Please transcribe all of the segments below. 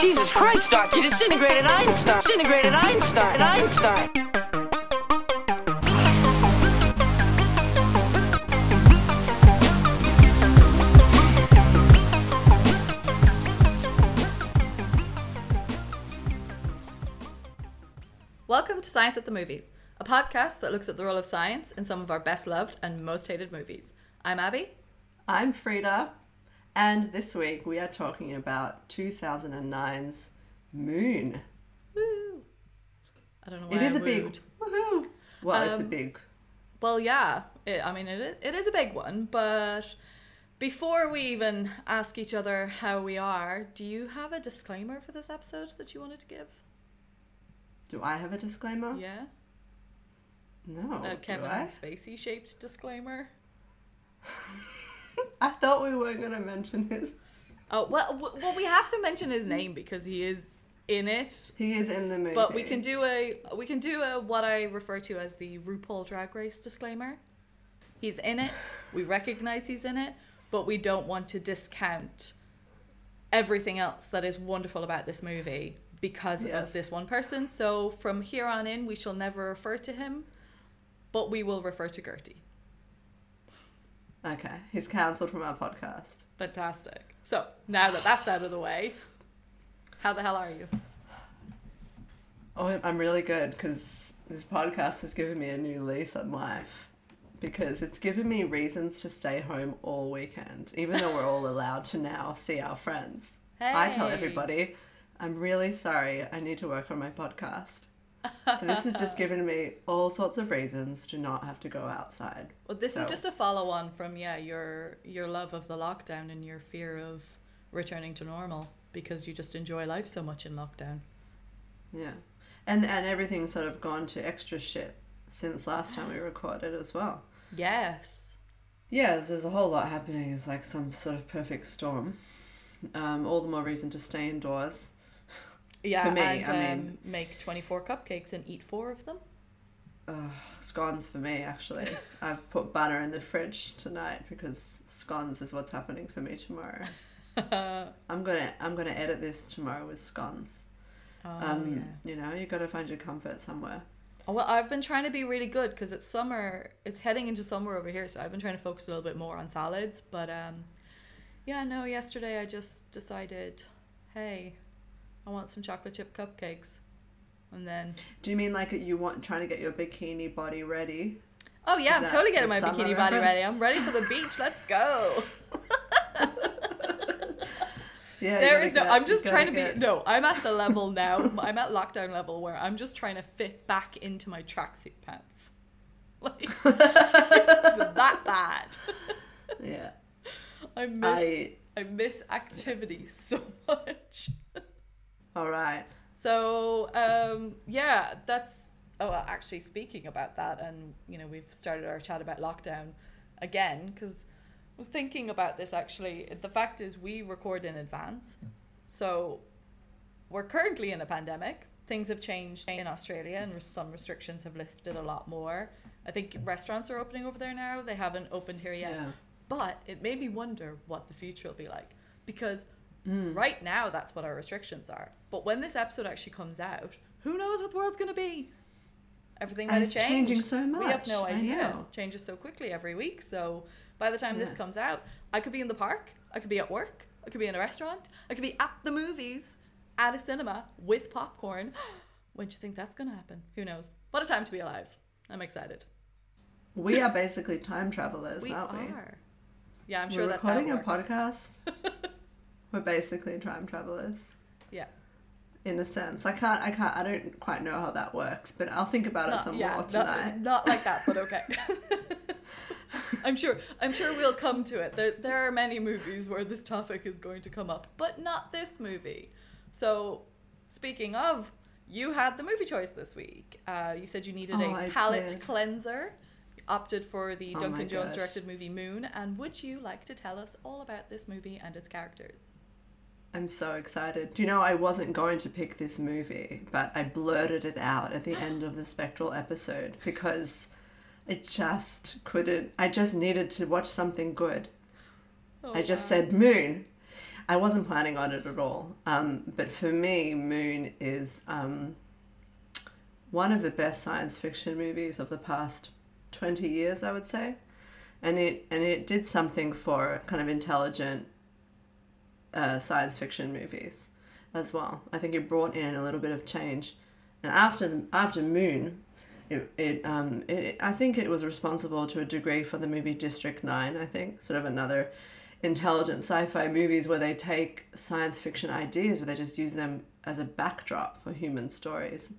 Jesus Christ, Doc, you disintegrated Einstein. Disintegrated Einstein. Einstein. Welcome to Science at the Movies, a podcast that looks at the role of science in some of our best loved and most hated movies. I'm Abby. I'm Frida, and this week we are talking about 2009's Moon. Woo! I don't know why It is I a big woohoo. Well, it's a Um, big. Well, yeah. It, I mean, it, it is a big one, but before we even ask each other how we are, do you have a disclaimer for this episode that you wanted to give? Do I have a disclaimer? Yeah? No. a Kevin Spacey shaped disclaimer? I thought we weren't going to mention his. Oh, well, well, we have to mention his name because he is in it He is in the movie. But we can do a we can do a what I refer to as the RuPaul Drag Race disclaimer. He's in it. We recognize he's in it, but we don't want to discount everything else that is wonderful about this movie because Yes. of this one person. So from here on in, we shall never refer to him, but we will refer to Gertie. Okay, he's cancelled from our podcast. Fantastic. So now that that's out of the way, how the hell are you? Oh, I'm really good because this podcast has given me a new lease on life. Because it's given me reasons to stay home all weekend, even though we're all allowed to now see our friends. I tell everybody, I'm really sorry, I need to work on my podcast. So this has just given me all sorts of reasons to not have to go outside. Well, this is just a follow on from yeah your your love of the lockdown and your fear of returning to normal because you just enjoy life so much in lockdown. Yeah. And and everything's sort of gone to extra shit since last time we recorded as well. Yes. Yeah, there's, there's a whole lot happening. It's like some sort of perfect storm. Um, all the more reason to stay indoors. Yeah, For me, and I um, mean- make twenty four cupcakes and eat four of them. Scones for me, actually. I've put butter in the fridge tonight because scones is what's happening for me tomorrow. I'm gonna I'm gonna edit this tomorrow with scones. Oh, um, yeah. you know, you got to find your comfort somewhere. Oh, well, I've been trying to be really good because it's summer. It's heading into summer over here, so I've been trying to focus a little bit more on salads. But um, yeah, no. Yesterday I just decided, hey, I want some chocolate chip cupcakes, and then Do you mean like you want trying to get your bikini body ready? Oh yeah, Is I'm totally getting my bikini body ready. I'm ready for the beach. Let's go. Yeah. There is no. get- I'm just trying to be. get- No, I'm at the level now. I'm at lockdown level where I'm just trying to fit back into my tracksuit pants. Like it's that bad. Yeah. I miss. I, I. miss activity so much. All right. So um, yeah, that's. Oh, well, actually, speaking about that, and you know, we've started our chat about lockdown again because I was thinking about this actually. The fact is, we record in advance, so we're currently in a pandemic. Things have changed in Australia, and some restrictions have lifted a lot more. I think restaurants are opening over there now. They haven't opened here yet. Yeah. But it made me wonder what the future will be like because Mm. right now that's what our restrictions are. But when this episode actually comes out, who knows what the world's going to be? Everything might have it's changed. changing so much. We have no idea. Changes so quickly every week. So by the time this comes out, I could be in the park. I could be at work. I could be in a restaurant. I could be at the movies, at a cinema with popcorn. when do you think that's going to happen? Who knows? What a time to be alive. I'm excited. We are basically time travelers, We aren't we? are. Yeah, I'm sure We're that's how it recording a podcast. We're basically time travelers. Yeah. In a sense, I can't, I can't, I don't quite know how that works, but I'll think about it some yeah, more tonight. Not, like that, but okay. I'm sure. I'm sure we'll come to it. There, there are many movies where this topic is going to come up, but not this movie. So, speaking of, you had the movie choice this week. Uh, you said you needed Oh, a palate did. cleanser. You opted for the Oh Duncan Jones gosh. directed movie Moon. And would you like to tell us all about this movie and its characters? I'm so excited. Do you know I wasn't going to pick this movie, but I blurted it out at the end of the Spectral episode because it just couldn't. I just needed to watch something good. Oh, I just wow. said Moon. I wasn't planning on it at all. Um, but for me, Moon is um, one of the best science fiction movies of the past 20 years, I would say. And it, and it did something for kind of intelligent uh, science fiction movies as well. I think it brought in a little bit of change. And after, after Moon, it, it, um, it, I think it was responsible to a degree for the movie District 9, I think, sort of another intelligent sci-fi movies where they take science fiction ideas, where they just use them as a backdrop for human stories.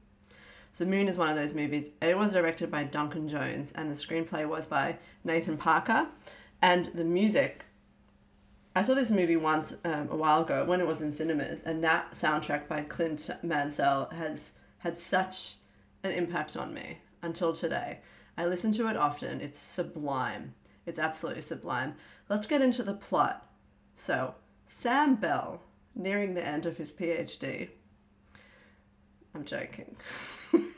So Moon is one of those movies. It was directed by Duncan Jones, and the screenplay was by Nathan Parker, and the music. I saw this movie once um, a while ago when it was in cinemas, and that soundtrack by Clint Mansell has had such an impact on me until today. I listen to it often. It's sublime. It's absolutely sublime. Let's get into the plot. So, Sam Bell, nearing the end of his PhD. I'm joking.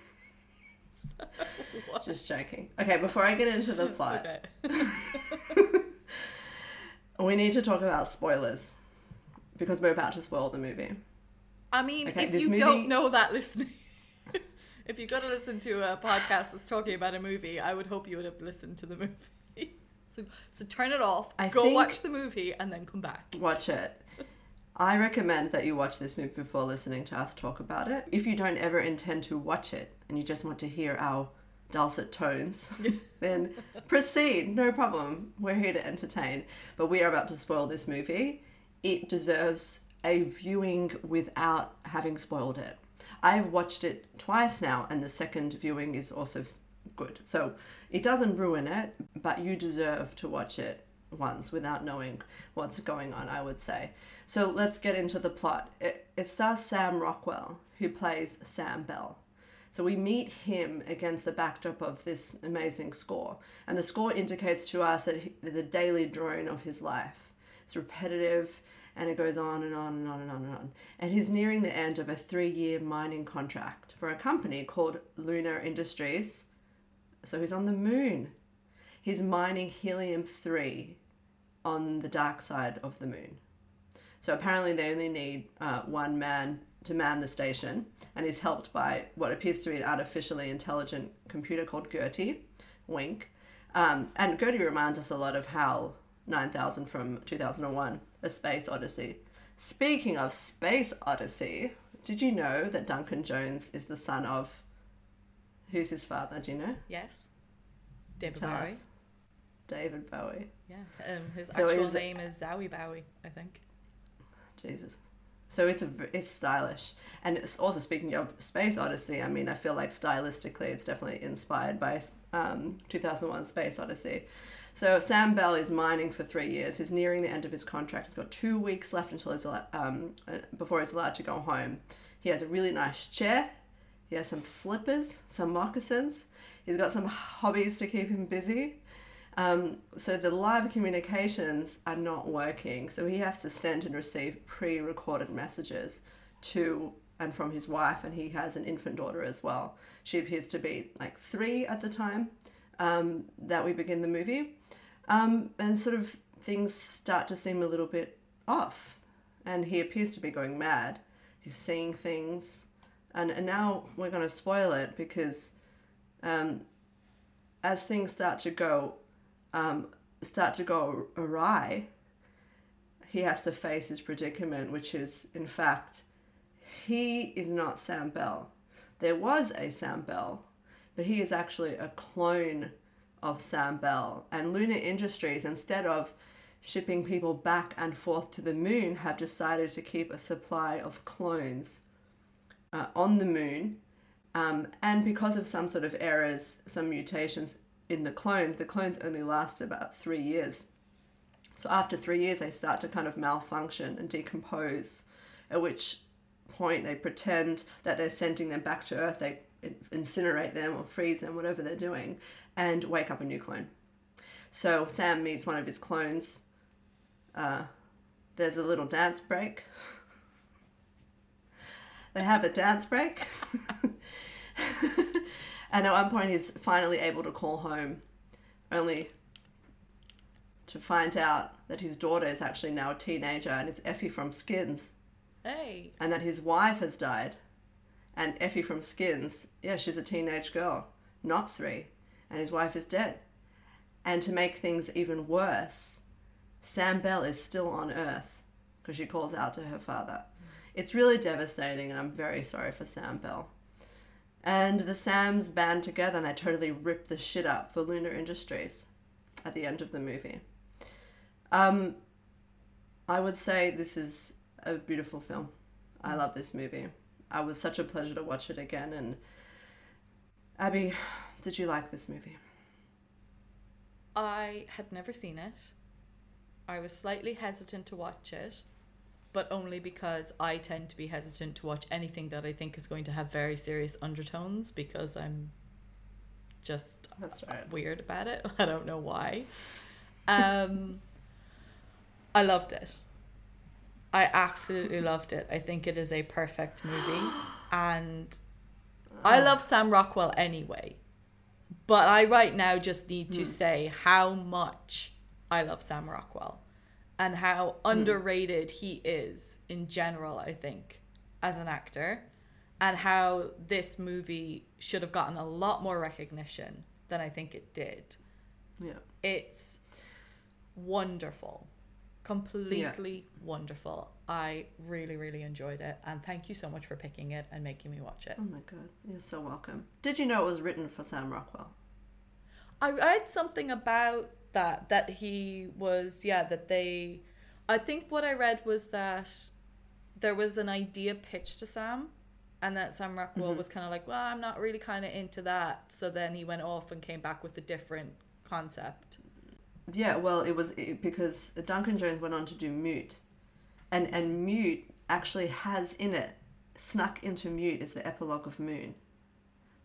Just joking. Okay, before I get into the plot, Okay. we need to talk about spoilers because we're about to spoil the movie. I mean, Okay, if you movie- don't know that listening, if you're going to listen to a podcast that's talking about a movie, I would hope you would have listened to the movie. so, so turn it off, I go watch the movie, and then come back. Watch it. I recommend that you watch this movie before listening to us talk about it. If you don't ever intend to watch it and you just want to hear our dulcet tones, then proceed. No problem. We're here to entertain. But we are about to spoil this movie. It deserves a viewing without having spoiled it. I've watched it twice now, and the second viewing is also good. So it doesn't ruin it, but you deserve to watch it once without knowing what's going on, I would say. So let's get into the plot. It, it stars Sam Rockwell, who plays Sam Bell. So we meet him against the backdrop of this amazing score. And the score indicates to us that he, the daily drone of his life. It's repetitive and it goes on and on and on and on and on. And he's nearing the end of a three year mining contract for a company called Lunar Industries. So he's on the moon. He's mining helium 3 on the dark side of the moon. So apparently they only need uh, one man to man the station, and he's helped by what appears to be an artificially intelligent computer called Gertie, wink. Um, and Gertie reminds us a lot of HAL 9000 from 2001, A Space Odyssey. Speaking of Space Odyssey, did you know that Duncan Jones is the son of... Who's his father, do you know? Yes. David Tell Bowie. us. David Bowie. Yeah. Um, his So actual name is Zowie Bowie, I think. Jesus. So it's a it's stylish, and it's also speaking of Space Odyssey. I mean, I feel like stylistically, it's definitely inspired by um, 2001: Space Odyssey. So Sam Bell is mining for three years. He's nearing the end of his contract. He's got two weeks left until he's um, uh, before he's allowed to go home. He has a really nice chair. He has some slippers, some moccasins. He's got some hobbies to keep him busy. Um, so the live communications are not working. So he has to send and receive pre-recorded messages to and from his wife, and he has an infant daughter as well. She appears to be like three at the time um, that we begin the movie, um, and sort of things start to seem a little bit off, and he appears to be going mad. He's seeing things, and, and now we're going to spoil it because um, as things start to go um, start to go awry, he has to face his predicament, which is, in fact, he is not Sam Bell. There was a Sam Bell, but he is actually a clone of Sam Bell. And Lunar Industries, instead of shipping people back and forth to the moon, have decided to keep a supply of clones uh, on the moon. Um, and because of some sort of errors, some mutations in the clones, the clones only last about three years. So after three years, they start to kind of malfunction and decompose, at which point they pretend that they're sending them back to Earth. They incinerate them or freeze them, whatever they're doing, and wake up a new clone. So Sam meets one of his clones. Uh, there's a little dance break. they have a dance break. and at one point, he's finally able to call home, only to find out that his daughter is actually now a teenager and it's Effie from Skins, Hey. and that his wife has died. And Effie from Skins, yeah, she's a teenage girl, not three, and his wife is dead. And to make things even worse, Sam Bell is still on Earth because she calls out to her father. It's really devastating, and I'm very sorry for Sam Bell. And the Sams band together and they totally rip the shit up for Lunar Industries at the end of the movie. Um, I would say this is a beautiful film. I love this movie. I was such a pleasure to watch it again. And Abby, did you like this movie? I had never seen it. I was slightly hesitant to watch it, but only because I tend to be hesitant to watch anything that I think is going to have very serious undertones because I'm just That's right. weird about it. I don't know why. Um, I loved it. I absolutely loved it. I think it is a perfect movie, and I love Sam Rockwell anyway. But I right now just need to say how much I love Sam Rockwell and how underrated he is in general, I think, as an actor, and how this movie should have gotten a lot more recognition than I think it did. Yeah. It's wonderful. Completely wonderful. I really, really enjoyed it. And thank you so much for picking it and making me watch it. Oh my god, you're so welcome. Did you know it was written for Sam Rockwell? I read something about that, that he was, yeah, that they. I think what I read was that there was an idea pitched to Sam, and that Sam Rockwell mm-hmm. was kind of like, well, I'm not really kind of into that. So then he went off and came back with a different concept. Yeah, well, it was it, because Duncan Jones went on to do Mute, and and Mute actually has in it snuck into Mute is the epilogue of Moon.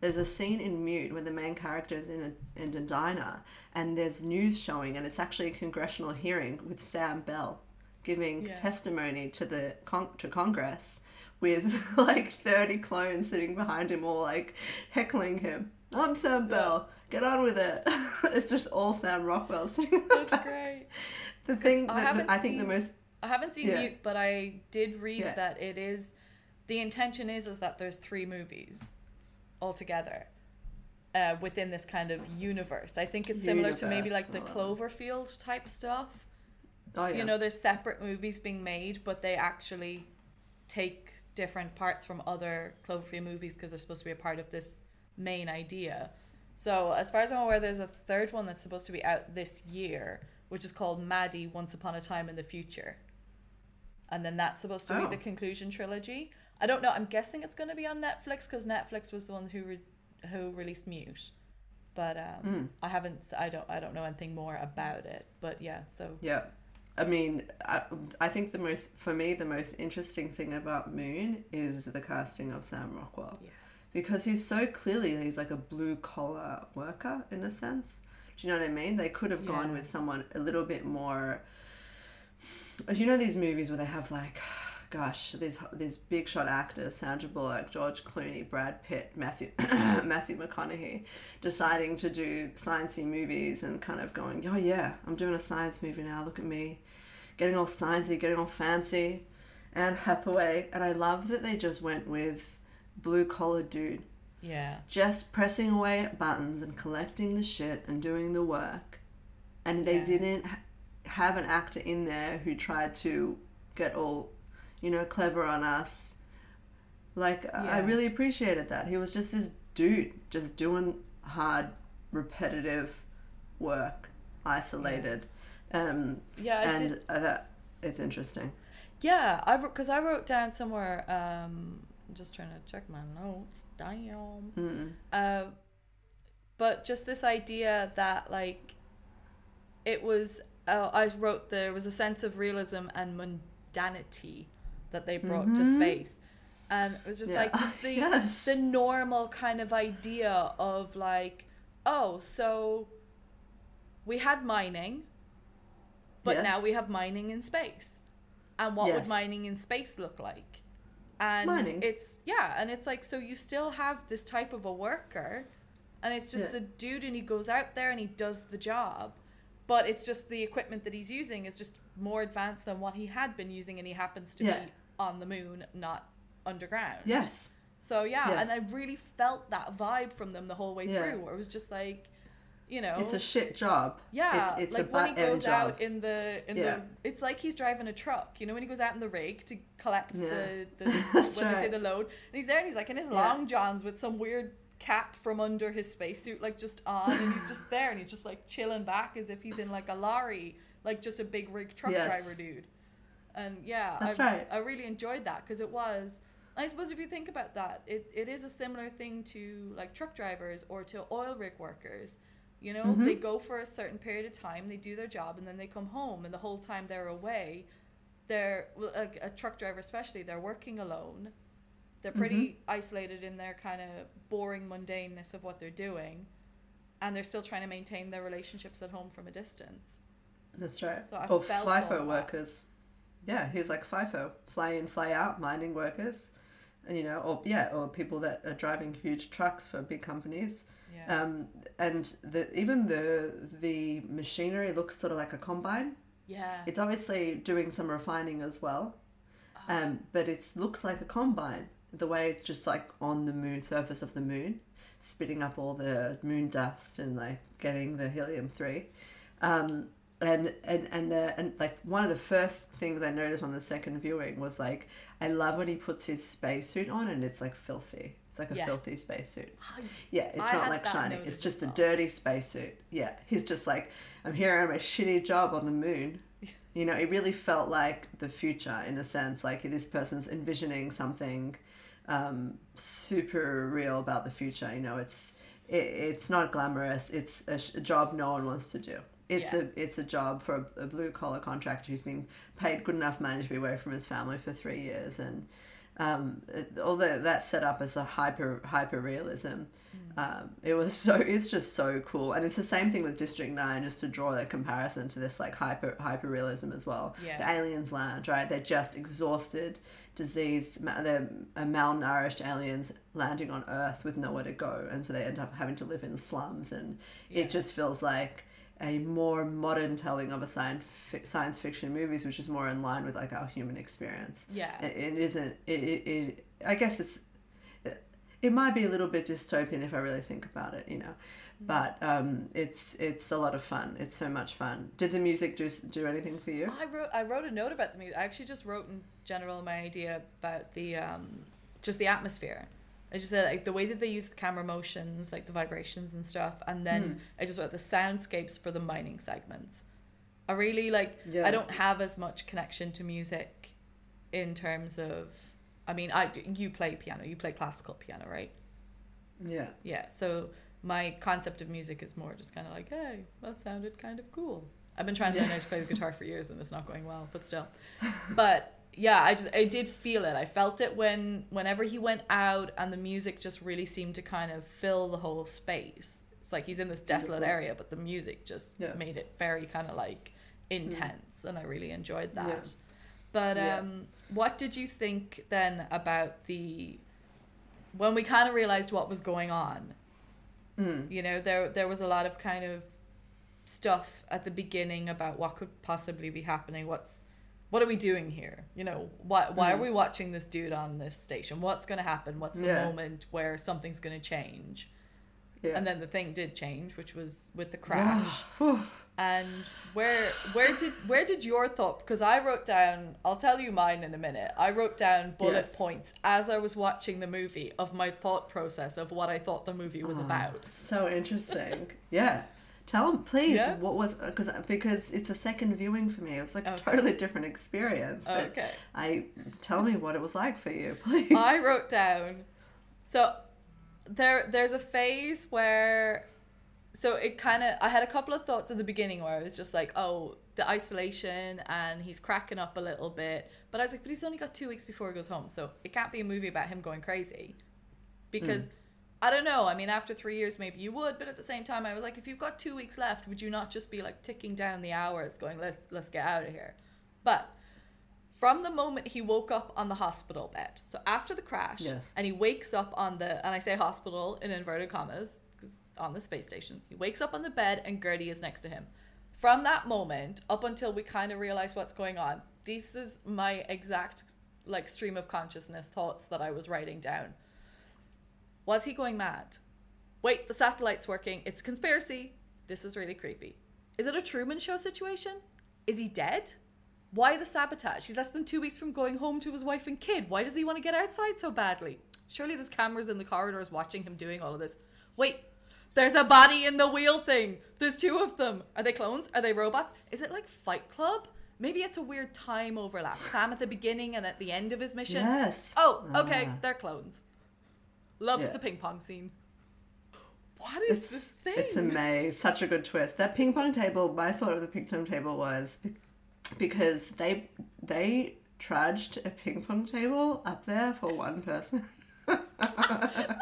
There's a scene in Mute where the main character is in a, in a diner and there's news showing, and it's actually a congressional hearing with Sam Bell giving Yeah. testimony to the con- to Congress with like 30 clones sitting behind him, all like heckling him. I'm Sam Bell. Get on with it. it's just all Sam Rockwell singing. That's great. The thing I that haven't that I think the most I haven't seen Yeah. Mute, but I did read Yeah. that it is the intention is is that there's three movies altogether uh, within this kind of universe. I think it's similar to maybe like the oh. Cloverfield type stuff. oh yeah You know, there's separate movies being made, but they actually take different parts from other Cloverfield movies because they're supposed to be a part of this main idea. So, as far as I'm aware, there's a third one that's supposed to be out this year, which is called Madi Once Upon a Time in the Future. And then that's supposed to Oh. be the conclusion trilogy. I don't know. I'm guessing it's going to be on Netflix because Netflix was the one who re- who released Mute. But um, Hmm. I haven't. I don't. I don't know anything more about it. But yeah. So yeah I mean I, I think the most for me the most interesting thing about Moon is the casting of Sam Rockwell Yeah. because he's so clearly he's like a blue collar worker in a sense do you know what I mean they could have gone with someone a little bit more do you know these movies where they have like gosh these these big shot actors Sandra Bullock George Clooney Brad Pitt Matthew Matthew McConaughey deciding to do sciencey movies and kind of going oh yeah I'm doing a science movie now look at me getting all sciencey getting all fancy Anne Hathaway and I love that they just went with blue collar dude yeah. just pressing away at buttons and collecting the shit and doing the work. And they Yeah. didn't ha- have an actor in there who tried to get all, you know, clever on us. Like, I- I really appreciated that. He was just this dude, just doing hard, repetitive work, isolated. Um, Yeah, I and did. uh, that it's interesting. Yeah, I because I wrote down somewhere. Um, I'm just trying to check my notes. Damn. Mm. Uh, but just this idea that like, it was. Uh, I wrote there was a sense of realism and mundanity that they brought to space, and it was just Mm-hmm. Yeah. like just the Yes. the normal kind of idea of like, oh, so we had mining, but now we have mining in space. And what would mining in space look like? And Mining. it's yeah, and it's like so you still have this type of a worker and it's just Yeah. a dude and he goes out there and he does the job. but it's just the equipment that he's using is just more advanced than what he had been using, and he happens to Yeah. be on the moon, not underground. Yes. So yeah, Yes. and I really felt that vibe from them the whole way Yeah. through, where it was just like, you know, It's a shit job. yeah, It's, it's like a when he goes job. out in the in Yeah. the, it's like he's driving a truck. You know, when he goes out in the rig to collect Yeah. the, the when they say the load, and he's there and he's like in his long johns with some weird cap from under his spacesuit like just on, and he's just there and he's just like chilling back as if he's in like a lorry, like just a big rig truck Yes. driver dude. And yeah, That's I, right. I really enjoyed that because it was. I suppose if you think about that, it, it is a similar thing to like truck drivers or to oil rig workers. You know, Mhm. they go for a certain period of time, they do their job, and then they come home, and the whole time they're away, they're like a truck driver especially. They're working alone. They're pretty Mm-hmm. isolated in their kind of boring mundaneness of what they're doing, and they're still trying to maintain their relationships at home from a distance. That's right. So I or FIFO that. Yeah, he's like FIFO, fly in, fly out, mining workers. And, you know, or yeah, or people that are driving huge trucks for big companies. Yeah. Um, and the even the the machinery looks sort of like a combine. yeah. It's obviously doing some refining as well, Uh-huh. um, but it looks like a combine. The way it's just like on the moon surface of the moon, spitting up all the moon dust and like getting the helium three, um, and and and uh, and like one of the first things I noticed on the second viewing was like I love when he puts his spacesuit on and it's like filthy. It's like a Yeah. filthy spacesuit. Yeah, it's I not like shiny. It's just a well. dirty spacesuit. Yeah, he's just like, I'm here on my shitty job on the moon. You know, it really felt like the future in a sense. Like this person's envisioning something um, super real about the future. You know, it's it, it's not glamorous. It's a, sh- a job no one wants to do. It's Yeah. a it's a job for a, a blue collar contractor who's been paid good enough money to be away from his family for three years and um, it- although that's set up as a hyper hyper realism, um, it was so it's just so cool, and it's the same thing with District Nine. Just to draw that comparison to this like hyper hyper realism as well. Yeah. The aliens land right. They're just exhausted, diseased. ma- They're uh, malnourished aliens landing on Earth with nowhere to go, and so they end up having to live in slums, and Yeah. it just feels like a more modern telling of a science fi- science fiction movies, which is more in line with like our human experience yeah. it, it isn't it, it, it i guess it's it, it might be a little bit dystopian if i really think about it you know but um it's it's a lot of fun it's so much fun did the music do do anything for you I wrote I wrote a note about the music. I actually just wrote in general my idea about the um just the atmosphere. I just said like the way that they use the camera motions, like the vibrations and stuff, and then Hmm. I just wrote the soundscapes for the mining segments. I really like. Yeah. I don't have as much connection to music, in terms of. I mean, I you play piano, you play classical piano, right? yeah Yeah. So my concept of music is more just kind of like, hey, that sounded kind of cool. I've been trying to learn how to play the guitar for years and it's not going well, but still. But yeah, I just I did feel it. I felt it when whenever he went out and the music just really seemed to kind of fill the whole space. It's like he's in this desolate Beautiful. area, but the music just Yeah. made it very kind of like intense, and I really enjoyed that. Yeah. But um, what did you think then about the when we kind of realized what was going on? mm. You know, there there was a lot of kind of stuff at the beginning about what could possibly be happening. What's what are we doing here? You know, why why are Mm. we watching this dude on this station? What's going to happen? What's the Yeah. moment where something's going to change? yeah And then the thing did change, which was with the crash. And where where did where did your thought? Because I wrote down. I'll tell you mine in a minute. I wrote down bullet Yes. points as I was watching the movie of my thought process of what I thought the movie was Oh, about. so interesting yeah tell them please Yeah? what was uh, because uh, because it's a second viewing for me it was like a totally different experience but Okay. i tell me what it was like for you please I wrote down. So there there's a phase where so it kind of I had a couple of thoughts at the beginning where I was just like, oh, the isolation and he's cracking up a little bit. But I was like, but he's only got 2 weeks before he goes home. So it can't be a movie about him going crazy. Because mm. I don't know. I mean, after 3 years maybe you would, but at the same time I was like, if you've got 2 weeks left, would you not just be like ticking down the hours going, let's let's get out of here. But from the moment he woke up on the hospital bed, so after the crash, Yes. and he wakes up on the, and I say hospital in inverted commas, on the space station, he wakes up on the bed and Gertie is next to him. from that moment up until we kind of realize what's going on, this is my exact like stream of consciousness thoughts that I was writing down. Was he going mad? Wait, the satellite's working. It's conspiracy. This is really creepy. Is it a Truman Show situation? Is he dead? Why the sabotage? He's less than two weeks from going home to his wife and kid. Why does he want to get outside so badly? Surely there's cameras in the corridors watching him doing all of this. Wait, there's a body in the wheel thing. There's two of them. Are they clones? Are they robots? Is it like Fight Club? Maybe it's a weird time overlap. Sam at the beginning and at the end of his mission. Yes. Oh, okay, Ah. they're clones. Loved Yeah. the ping pong scene. What is It's, this thing? it's amazing. Such a good twist. That ping pong table, my thought of the ping pong table was because they they trudged a ping pong table up there for one person. I never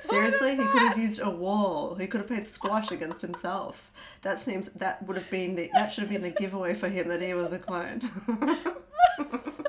thought Seriously, he could have used a wall. He could have played squash against himself. That seems that would have been the that should have been the giveaway for him that he was a clone.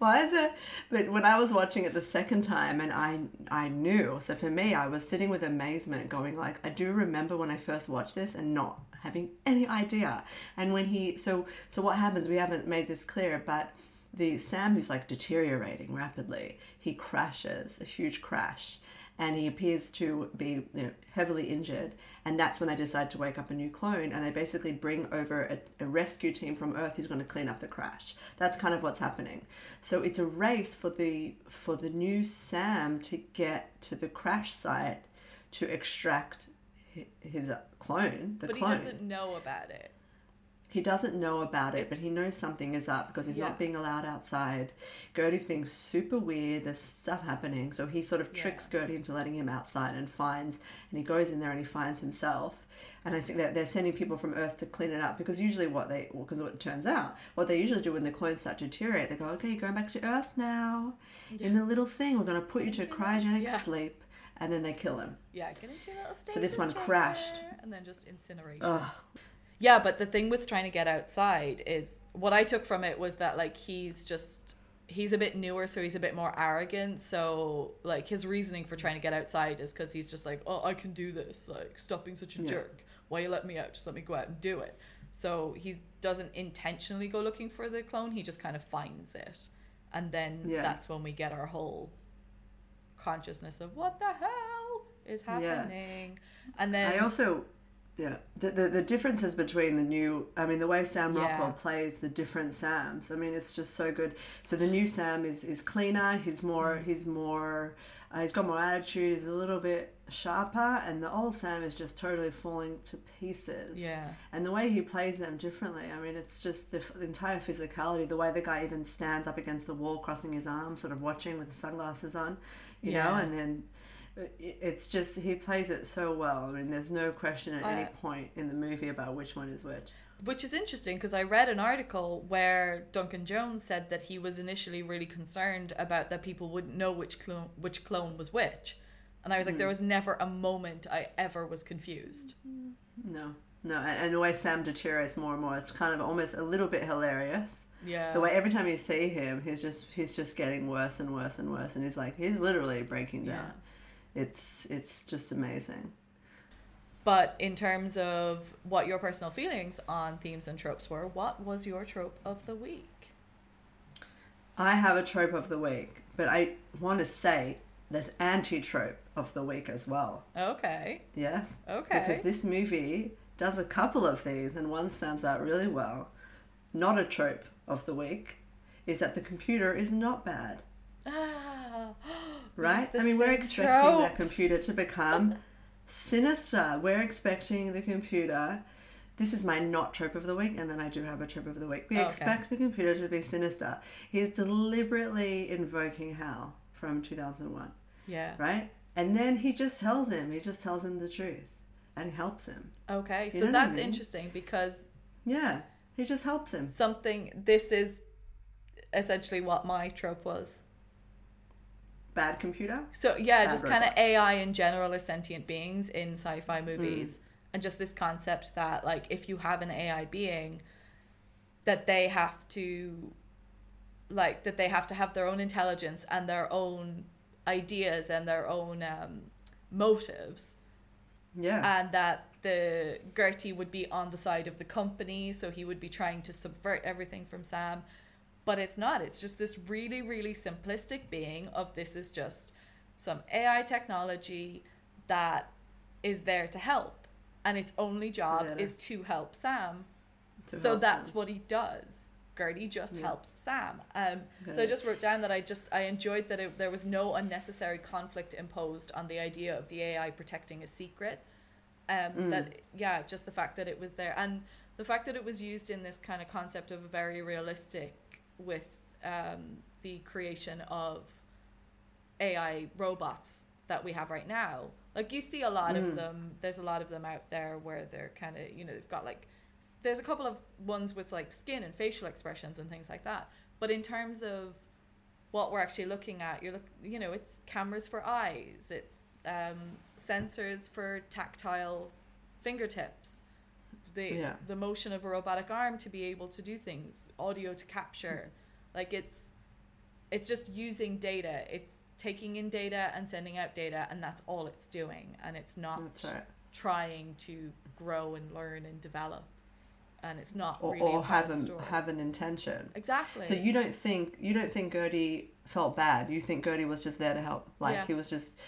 Why is it? But when I was watching it the second time, and I I knew. So for me, I was sitting with amazement, going like, I do remember when I first watched this and not having any idea. And when he so so what happens? We haven't made this clear, but the Sam who's like deteriorating rapidly, he crashes a huge crash, and he appears to be you know, heavily injured. And that's when they decide to wake up a new clone, and they basically bring over a, a rescue team from Earth who's going to clean up the crash. That's kind of what's happening. So it's a race for the for the new Sam to get to the crash site to extract his clone. The But he clone. doesn't know about it. He doesn't know about it, but he knows something is up because he's Yeah. not being allowed outside. Gertie's being super weird. There's stuff happening. So he sort of tricks Gertie into letting him outside and finds, and he goes in there and he finds himself. And I think that they're sending people from Earth to clean it up because usually what they, because what it turns out, what they usually do when the clones start to deteriorate, they go, okay, you're going back to Earth now. In a little thing, we're going to put you to cryogenic Yeah. sleep. And then they kill him. Yeah, get into a little stasis this one chamber, crashed. and then just incineration. Ugh. Yeah, but the thing with trying to get outside is what I took from it was that like he's just he's a bit newer, so he's a bit more arrogant. So like his reasoning for trying to get outside is because he's just like, oh, I can do this. Like, stop being such a Yeah. jerk. Why you let me out? Just let me go out and do it. So he doesn't intentionally go looking for the clone. He just kind of finds it, and then Yeah. that's when we get our whole consciousness of what the hell is happening. And then I also, yeah, the, the the differences between the new, I mean, the way Sam Yeah. Rockwell plays the different Sams. I mean, it's just so good. So the new Sam is is cleaner. He's more. Mm. He's more. Uh, he's got more attitude. He's a little bit sharper, and the old Sam is just totally falling to pieces. Yeah. And the way he plays them differently, I mean, it's just the, the entire physicality. The way the guy even stands up against the wall, crossing his arms, sort of watching with the sunglasses on, you know, and then it's just he plays it so well. I mean, there's no question at oh, any point in the movie about which one is which. Which is interesting because I read an article where Duncan Jones said that he was initially really concerned about that people wouldn't know which clone which clone was which. And I was like, hmm. there was never a moment I ever was confused. Mm-hmm. No, no, and, and the way Sam deteriorates more and more, it's kind of almost a little bit hilarious. Yeah. The way every time you see him, he's just he's just getting worse and worse and worse, and he's like he's literally breaking down. It's it's just amazing. But in terms of what your personal feelings on themes and tropes were, what was your trope of the week? I have a trope of the week, but I want to say there's anti trope of the week as well. Okay. Yes. Okay. Because this movie does a couple of these, and one stands out really well. Not a trope of the week is that the computer is not bad, Ah. right? I mean, we're expecting trope. that computer to become sinister. We're expecting the computer. This is my not trope of the week, and then I do have a trope of the week. We expect the computer to be sinister. He's deliberately invoking Hal from 2001 Yeah. right? And then he just tells him, he just tells him the truth and helps him. Okay. You So what I that's mean? interesting because Yeah, he just helps him. something this is essentially what my trope was. Bad computer? So yeah, just kind of. AI in general as sentient beings in sci-fi movies, Mm. and just this concept that like if you have an AI being, that they have to, like that they have to have their own intelligence and their own ideas and their own um, motives, Yeah. and that the Gertie would be on the side of the company, so he would be trying to subvert everything from Sam. But it's not. It's just this really, really simplistic being of this is just some AI technology that is there to help, and its only job Yeah. is to help Sam. To so help that's Sam. what he does. Gertie just Yeah. helps Sam. Um, so I just wrote down that I just I enjoyed that it, there was no unnecessary conflict imposed on the idea of the AI protecting a secret. Um, Mm. That yeah, just the fact that it was there and the fact that it was used in this kind of concept of a very realistic with um, the creation of AI robots that we have right now. Like you see a lot of Mm. them. There's a lot of them out there where they're kind of you know they've got like there's a couple of ones with like skin and facial expressions and things like that. But in terms of what we're actually looking at, you're look you know it's cameras for eyes, it's um, sensors for tactile fingertips, the Yeah. the motion of a robotic arm to be able to do things, audio to capture, like it's it's just using data. It's taking in data and sending out data, and that's all it's doing. And it's not right. trying to grow and learn and develop. And it's not Or, really or have an, have an intention. exactly. So you don't think you don't think Gertie felt bad. You think Gertie was just there to help. Like Yeah. he was just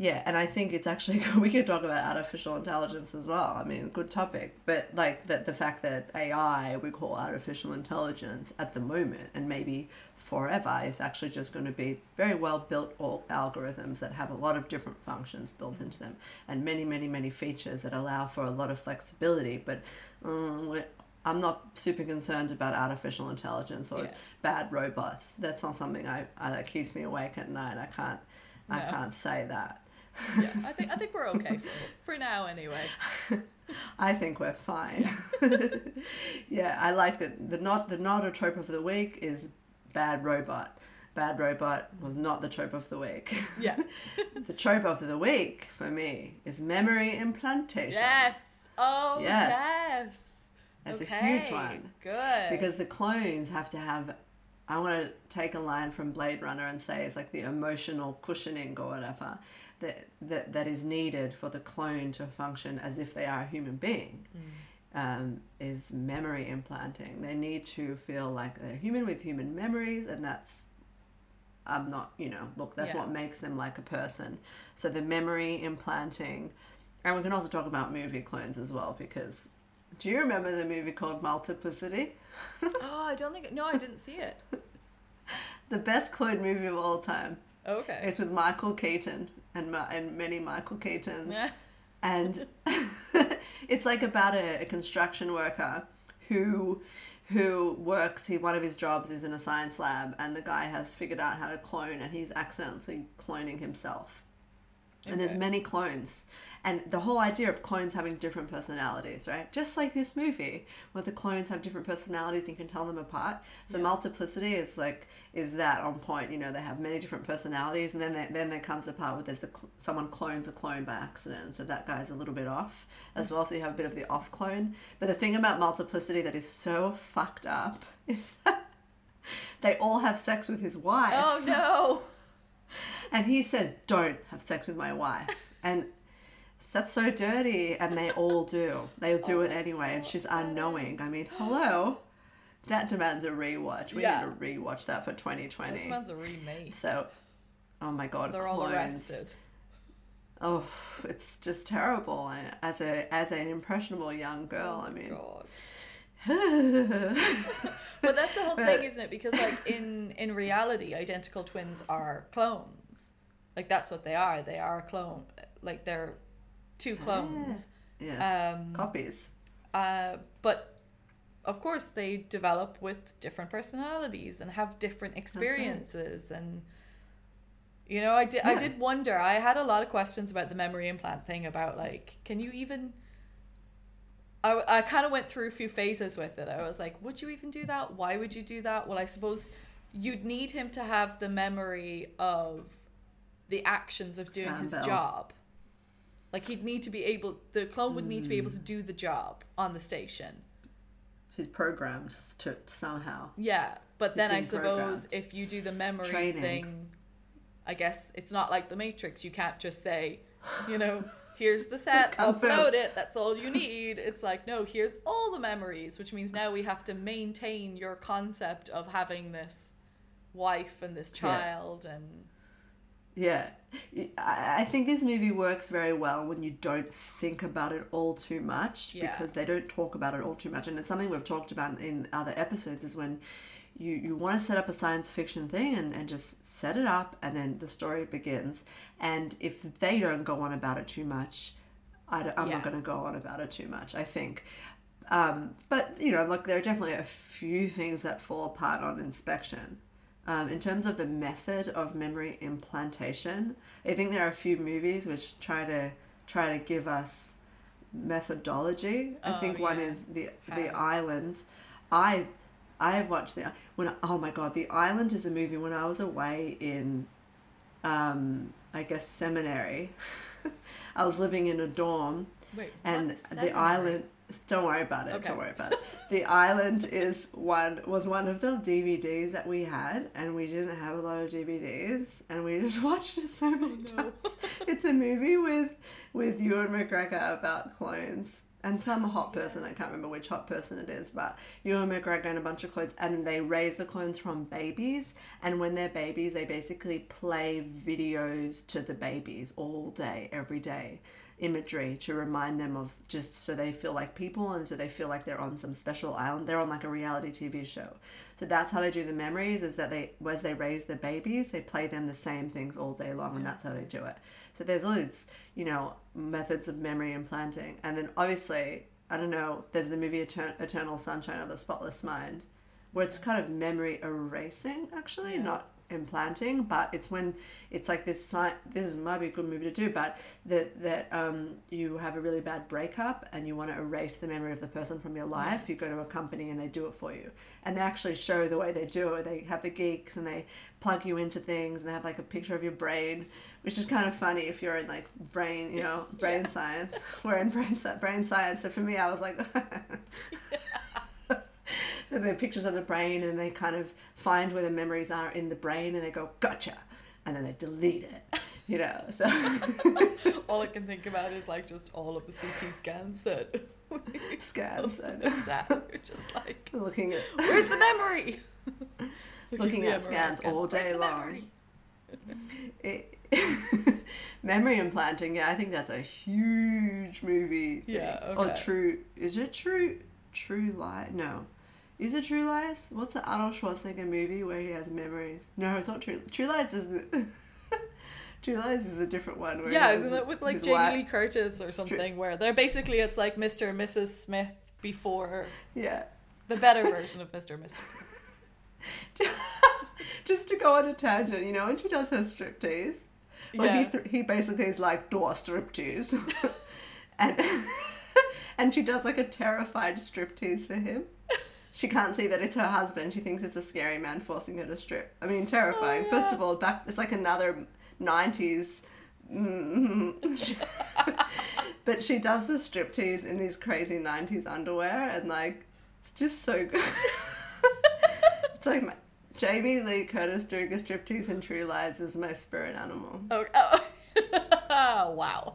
yeah, and I think it's actually we could talk about artificial intelligence as well. I mean, good topic. But like that the fact that AI we call artificial intelligence at the moment and maybe forever is actually just going to be very well built algorithms that have a lot of different functions built into them and many many many features that allow for a lot of flexibility. But um, I'm not super concerned about artificial intelligence or Yeah. bad robots. That's not something I, I that keeps me awake at night. I can't I can't say that. Yeah, I think I think we're okay for, for now anyway. I think we're fine. yeah, I like that. The not the not a trope of the week is bad robot. Bad robot was not the trope of the week. Yeah. the trope of the week for me is memory implantation. yes. Oh Yes. yes. That's okay. a huge one. Good. because the clones have to have i want to take a line from blade runner and say it's like the emotional cushioning or whatever that that, that is needed for the clone to function as if they are a human being um, is memory implanting they need to feel like they're human with human memories and that's i'm not you know look that's Yeah. what makes them like a person so the memory implanting and we can also talk about movie clones as well because do you remember the movie called multiplicity oh, I don't think. No, I didn't see it. the best clone movie of all time. Okay. It's with Michael Keaton and Ma- and many Michael Keatons, Yeah. and it's like about a, a construction worker who who works. He one of his jobs is in a science lab, and the guy has figured out how to clone, and he's accidentally cloning himself. And there's many clones. And the whole idea of clones having different personalities, right? Just like this movie, where the clones have different personalities, and you can tell them apart. So Yeah. multiplicity is like is that on point? You know, they have many different personalities, and then there, then there comes the part where there's the cl- someone clones a clone by accident, so that guy's a little bit off as well. So you have a bit of the off clone. But the thing about multiplicity that is so fucked up is that they all have sex with his wife. Oh no. And he says, Don't have sex with my wife. And that's so dirty. And they all do. They do Oh, it anyway. so and she's upsetting. unknowing. I mean, hello. That demands a rewatch. We Yeah. need to rewatch that for 2020. This one's a remake. So, oh my God. They're all arrested. Oh, it's just terrible. And As a as an impressionable young girl, oh I mean, Oh God. But that's the whole thing, isn't it? Because like in in reality, identical twins are clones. Like that's what they are. They are a clone. Like they're two clones. yeah, Um, copies. uh, but of course, they develop with different personalities and have different experiences. And you know, I did. I did wonder. I had a lot of questions about the memory implant thing. About like, can you even? I, I kind of went through a few phases with it. I was like, would you even do that? Why would you do that? Well, I suppose you'd need him to have the memory of the actions of doing Sam his Bell. job. Like he'd need to be able, the clone would need to be able to Hmm. do the job on the station. He's programmed to somehow. Yeah, but then I suppose programmed. if you do the memory Training. thing, I guess it's not like the Matrix. You can't just say, you know, here's the set, upload it, that's all you need. It's like, no, here's all the memories, which means now we have to maintain your concept of having this wife and this child and Yeah. I I think this movie works very well when you don't think about it all too much Yeah. because they don't talk about it all too much. And it's something we've talked about in other episodes is when you, you want to set up a science fiction thing and, and just set it up and then the story begins. And if they don't go on about it too much, I I'm Yeah. not going to go on about it too much, I think. Um, but, you know, look, there are definitely a few things that fall apart on inspection. Um, in terms of the method of memory implantation, I think there are a few movies which try to try to give us methodology. I Oh, think one is the the Island. I I have watched the when oh my god, the Island is a movie when I was away in um I guess seminary. I was living in a dorm wait, and the island don't worry about it Okay. don't worry about it the island is one was one of the dvds that we had and we didn't have a lot of dvds and we just watched it so many oh, no. times it's a movie with with ewan mcgregor about clones and some hot person i can't remember which hot person it is but ewan mcgregor and a bunch of clones and they raise the clones from babies and when they're babies they basically play videos to the babies all day every day imagery to remind them of just so they feel like people and so they feel like they're on some special island they're on like a reality tv show. So that's how they do the memories is that they as they raise the babies they play them the same things all day long and that's how they do it. So there's all these you know methods of memory implanting and then obviously i don't know there's the movie Etern- eternal sunshine of the spotless mind where it's kind of memory erasing actually Yeah. not implanting but it's when it's like this sci- this is might be a good movie to do but that that um you have a really bad breakup and you want to erase the memory of the person from your life you go to a company and they do it for you. And they actually show the way they do it they have the geeks and they plug you into things and they have like a picture of your brain which is kind of funny if you're in like brain you know brain Yeah. science. We're in brain, brain science so for me i was like and they're pictures of the brain and they kind of find where the memories are in the brain and they go gotcha and then they delete it you know so all I can think about is like just all of the CT scans that scans and at. Just like, looking at where's the memory? Looking at the MRI scans scan. all day the long. memory? it, memory implanting yeah i think that's a huge movie thing. Yeah, oh, or true is it true true lie no is it True Lies? What's the Arnold Schwarzenegger movie where he has memories? No, it's not True. True Lies is the True Lies is a different one. Where Yeah, isn't it with like Jamie wife- Lee Curtis or something where they're basically it's like Mr. and Mrs. Smith before Yeah. the better version of Mr. and Mrs. Smith. Just to go on a tangent, you know, when she does her striptease, well, he, th- he basically is like, door striptease. and, and she does like a terrified striptease for him. She can't see that it's her husband. She thinks it's a scary man forcing her to strip. I mean, terrifying. Oh, First of all, back it's like another 90s. mm, but she does the striptease in these crazy 90s underwear, and like, it's just so good. it's like my, Jamie Lee Curtis doing a striptease in True Lies is my spirit animal. Oh, oh. wow.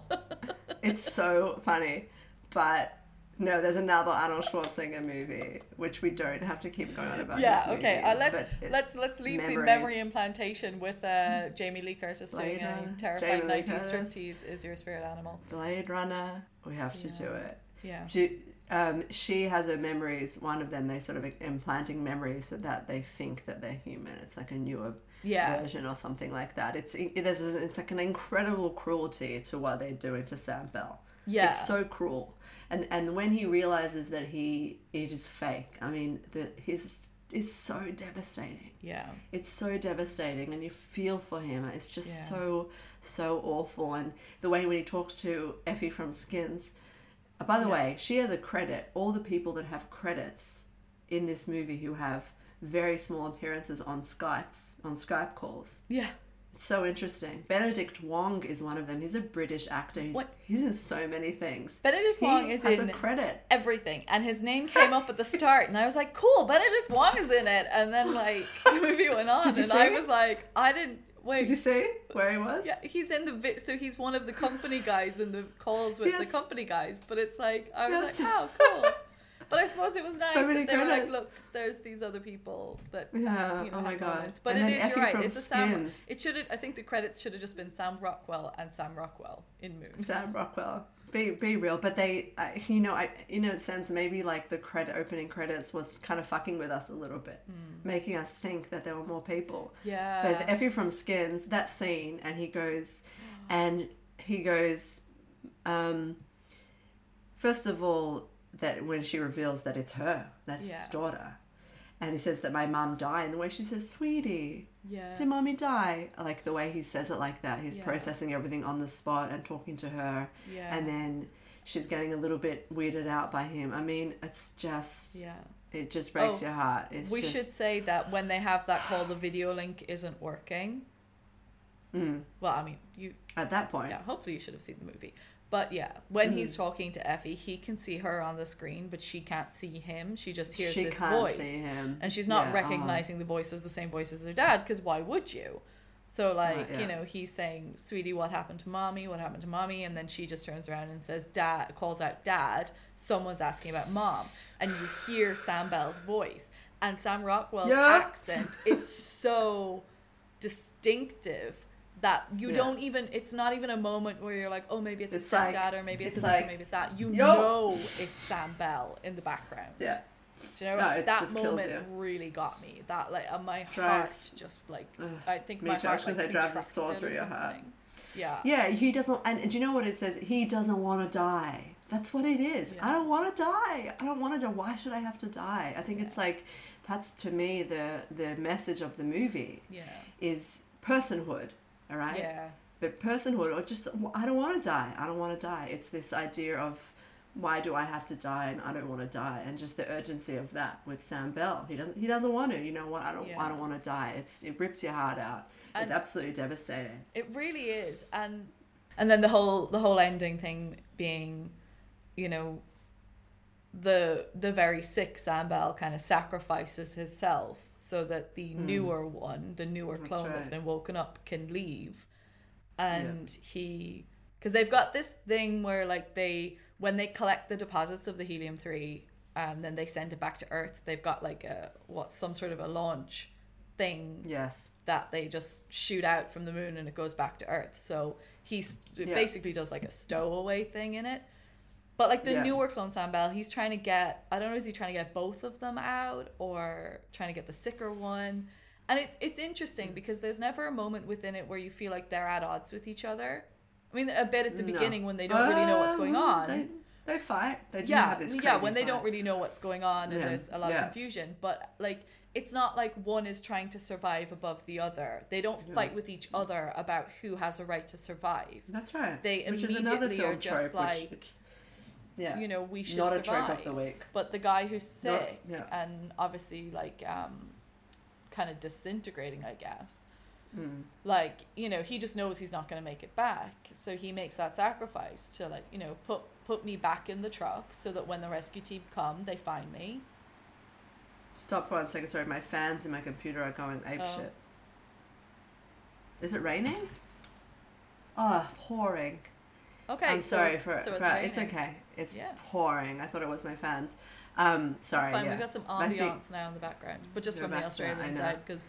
It's so funny. But no, there's another Arnold Schwarzenegger movie, which we don't have to keep going on about. yeah, okay. Uh, let's but let's let's leave the memory implantation with uh, Jamie Lee Curtis Blade doing a Runner. terrifying Jamie 90s Curtis. striptease is your spirit animal. Blade Runner, we have to do it. Yeah. She, um, she has her memories. One of them, they sort of implanting memories so that they think that they're human. It's like a newer Yeah. version or something like that. It's it, there's it's like an incredible cruelty to what they're doing to Sam Bell. Yeah. It's so cruel. And and when he realizes that he it is fake, I mean, the his it's so devastating. Yeah. It's so devastating, and you feel for him. It's just Yeah. so so awful. And the way when he talks to Effie from Skins. uh, by the Yeah. way, she has a credit. All the people that have credits in this movie who have very small appearances on Skypes on Skype calls. Yeah. So interesting. Benedict Wong is one of them. He's a British actor. He's, What? he's in so many things. Benedict He Wong is in credit. everything and his name came up at the start and I was like cool Benedict Wong is in it and then like the movie went on and I it? was like I didn't wait. Did you see where he was? Yeah, he's in the vi- so he's one of the company guys in the calls with the company guys. But it's like I was Yes. like, oh, cool. But I suppose it was nice many that they were like, look, there's these other people that Yeah. you know oh my have god. moments. But and it is you're right. It's a Sam. It should. Have I think the credits should have just been Sam Rockwell and Sam Rockwell in Moon. Sam Rockwell. Be be real, but they, uh, you know, I in a sense maybe like the credit opening credits was kind of fucking with us a little bit, making us think that there were more people. Yeah. But Effie from Skins, that scene, and he goes, and he goes, um, first of all, that when she reveals that it's her, that's Yeah. his daughter, and he says that my mom died, and the way she says, "Sweetie, yeah. did mommy die?" Like the way he says it like that, he's Yeah. processing everything on the spot and talking to her, Yeah. and then she's getting a little bit weirded out by him. I mean, it's just, yeah. it just breaks Oh, your heart. It's we just, should say that when they have that call, the video link isn't working. mm, Well, I mean, you at that point. yeah. Hopefully, you should have seen the movie. But yeah, when Mm. he's talking to Effie, he can see her on the screen, but she can't see him. She just hears she this can't voice, see him, and she's not Yeah, oh. recognizing the voice as the same voice as her dad. Because why would you? So like yeah. you know, he's saying, "Sweetie, what happened to mommy? What happened to mommy?" And then she just turns around and says, "Dad," calls out, "Dad." Someone's asking about mom, and you hear Sam Bell's voice and Sam Rockwell's Yeah. accent. It's so distinctive that you Yeah. don't even. It's not even a moment where you're like, "Oh, maybe it's, It's a like- stepdad, or maybe it's, it's a this, or like, maybe it's that." You Yo. know it's Sam Bell in the background. Yeah. Do you know No, that moment really got me. That like uh, my Drives- heart just like Ugh, I think my too. Heart was like, say drives a saw through your heart. something. Yeah. Yeah, he doesn't. And do you know what it says? He doesn't want to die. That's what it is. Yeah. I don't want to die. I don't want to die. Why should I have to die? I think it's like that's to me the the message of the movie Yeah. is personhood. All right. Yeah. But personhood, or just I don't want to die. I don't want to die. It's this idea of why do I have to die and I don't want to die, and just the urgency of that with Sam Bell. He doesn't. He doesn't want to. You know what? I don't. Yeah. I don't want to die. It's it rips your heart out. it's And- absolutely devastating. It really is, and and then the whole the whole ending thing being, you know, the the very sick Sam Bell kind of sacrifices himself so that the newer one, the newer. That's clone that's been woken up, can leave, and he because they've got this thing where like they when they collect the deposits of the helium three. Um, then they send it back to Earth. They've got like a what some sort of a launch thing Yes. that they just shoot out from the moon and it goes back to Earth. So he Yeah. basically does like a stowaway thing in it. But like the Yeah. newer clone Sam Bell, he's trying to get I don't know is he trying to get both of them out or trying to get the sicker one. And it's it's interesting because there's never a moment within it where you feel like they're at odds with each other. I mean, a bit at the No. beginning when they don't really know what's going Um, on. They, they fight. They do yeah, have this yeah, when they fight. don't really know what's going on and Yeah, there's a lot yeah. of confusion. But like, it's not like one is trying to survive above the other. They don't fight with each other about who has a right to survive. That's right. They which immediately are just trope, like, yeah, You know, we should not survive. a of the week. But the guy who's Not- sick yeah. and obviously like um, kind of disintegrating, I guess. Mm. Like you know, he just knows he's not going to make it back, so he makes that sacrifice to like you know put put me back in the truck so that when the rescue team come, they find me. Stop for one second. Sorry, my fans in my computer are going ape Oh. shit. Is it raining? Oh, pouring. Okay, I'm so sorry it's- for, so for it's, it's, okay. It's Yeah. pouring. I thought it was my fans. Um, sorry. It's fine. yeah. We've got some ambiance now in the background, but just from the back to that, Australian I know. side because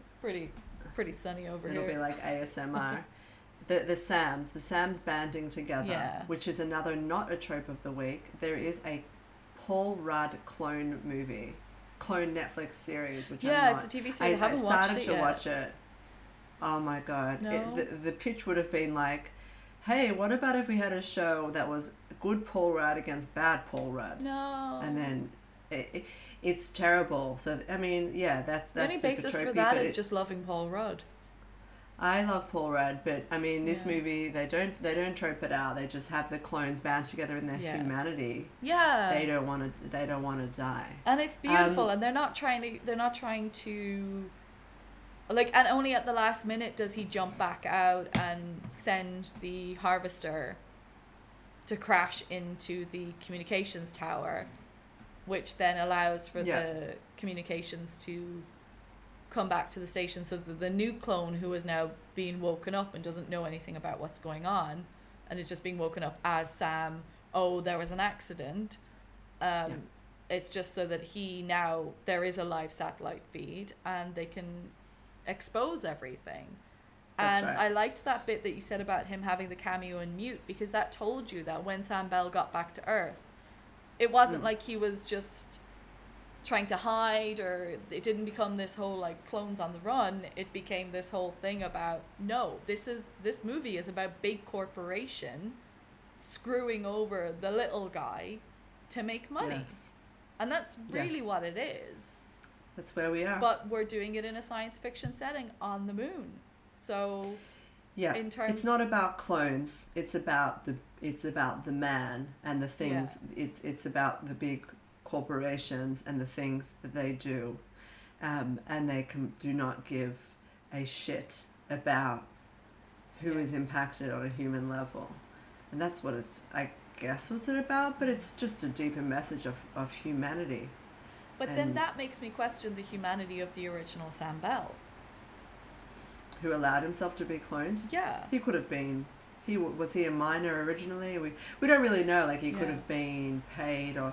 it's pretty pretty sunny over here. It'll be like ASMR. the the Sams, the Sams banding together, Yeah. which is another not a trope of the week. There is a Paul Rudd clone movie, clone Netflix series, which yeah, not, it's a TV series. I, I, haven't I watched started it to yet. watch it. Oh my god! No? It, the, the pitch would have been like, "Hey, what about if we had a show that was good Paul Rudd against bad Paul Rudd?" No. And then it, it, it's terrible. So I mean, yeah, that's the that's only super basis for tropey, that but is it- just loving Paul Rudd. I love Paul Rudd, but I mean, this Yeah. movie they don't they don't trope it out. They just have the clones bound together in their Yeah. humanity. Yeah. They don't want to. They don't want to die. and it's beautiful Um, and they're not trying to they're not trying to like and only at the last minute does he jump back out and send the harvester to crash into the communications tower which then allows for Yeah. the communications to come back to the station so that the new clone who is now being woken up and doesn't know anything about what's going on and is just being woken up as Sam, oh, there was an accident. Um, Yeah. It's just so that he now, there is a live satellite feed and they can expose everything. That's and right. I liked that bit that you said about him having the cameo in mute because that told you that when Sam Bell got back to Earth, it wasn't Mm. like he was just trying to hide or it didn't become this whole like clones on the run it became this whole thing about no this is this movie is about big corporation screwing over the little guy to make money Yes. and that's really Yes. what it is That's where we are. but we're doing it in a science fiction setting on the moon so yeah. in terms- it's not about clones. It's about the it's about the man and the things it's it's about the big corporations and the things that they do. Um, and they can do not give a shit about who is impacted on a human level. And that's what it's I guess what's it about, but it's just a deeper message of, of humanity. but then that makes me question the humanity of the original sam bell Who allowed himself to be cloned? yeah He could have been. He was he a minor originally. We we don't really know. Like he could have been paid or,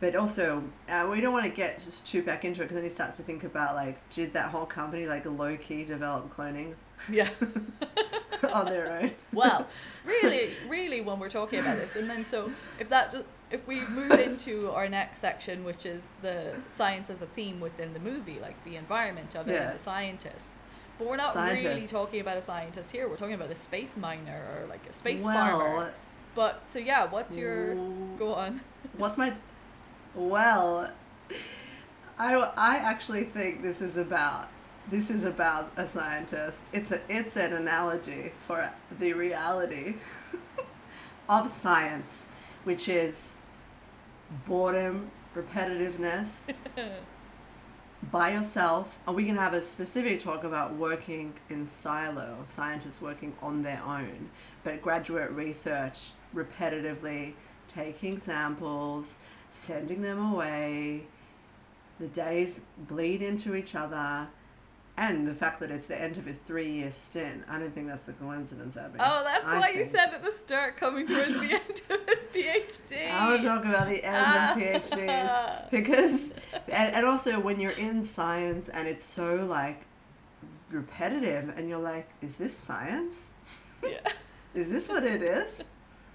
but also uh, we don't want to get just too back into it because then you start to think about like did that whole company like low key develop cloning yeah on their own? well really really when we're talking about this and then so if that if we move into our next section which is the science as a theme within the movie like the environment of it Yeah. and the scientists but we're not really talking about a scientist here we're talking about a space miner or like a space well, farmer but so yeah what's your go on What's my? Well, I I actually think this is about this is about a scientist. It's a it's an analogy for the reality of science, which is boredom, repetitiveness, by yourself, and we can have a specific talk about working in silo, scientists working on their own, but graduate research repetitively taking samples, sending them away. The days bleed into each other, and the fact that it's the end of a three-year stint. I don't think that's a coincidence, Abby. oh that's I why you said at the start coming towards the end of his phd I want to talk about the end of PhDs because, and, and also when you're in science and it's so like repetitive, and you're like, is this science? yeah Is this what it is?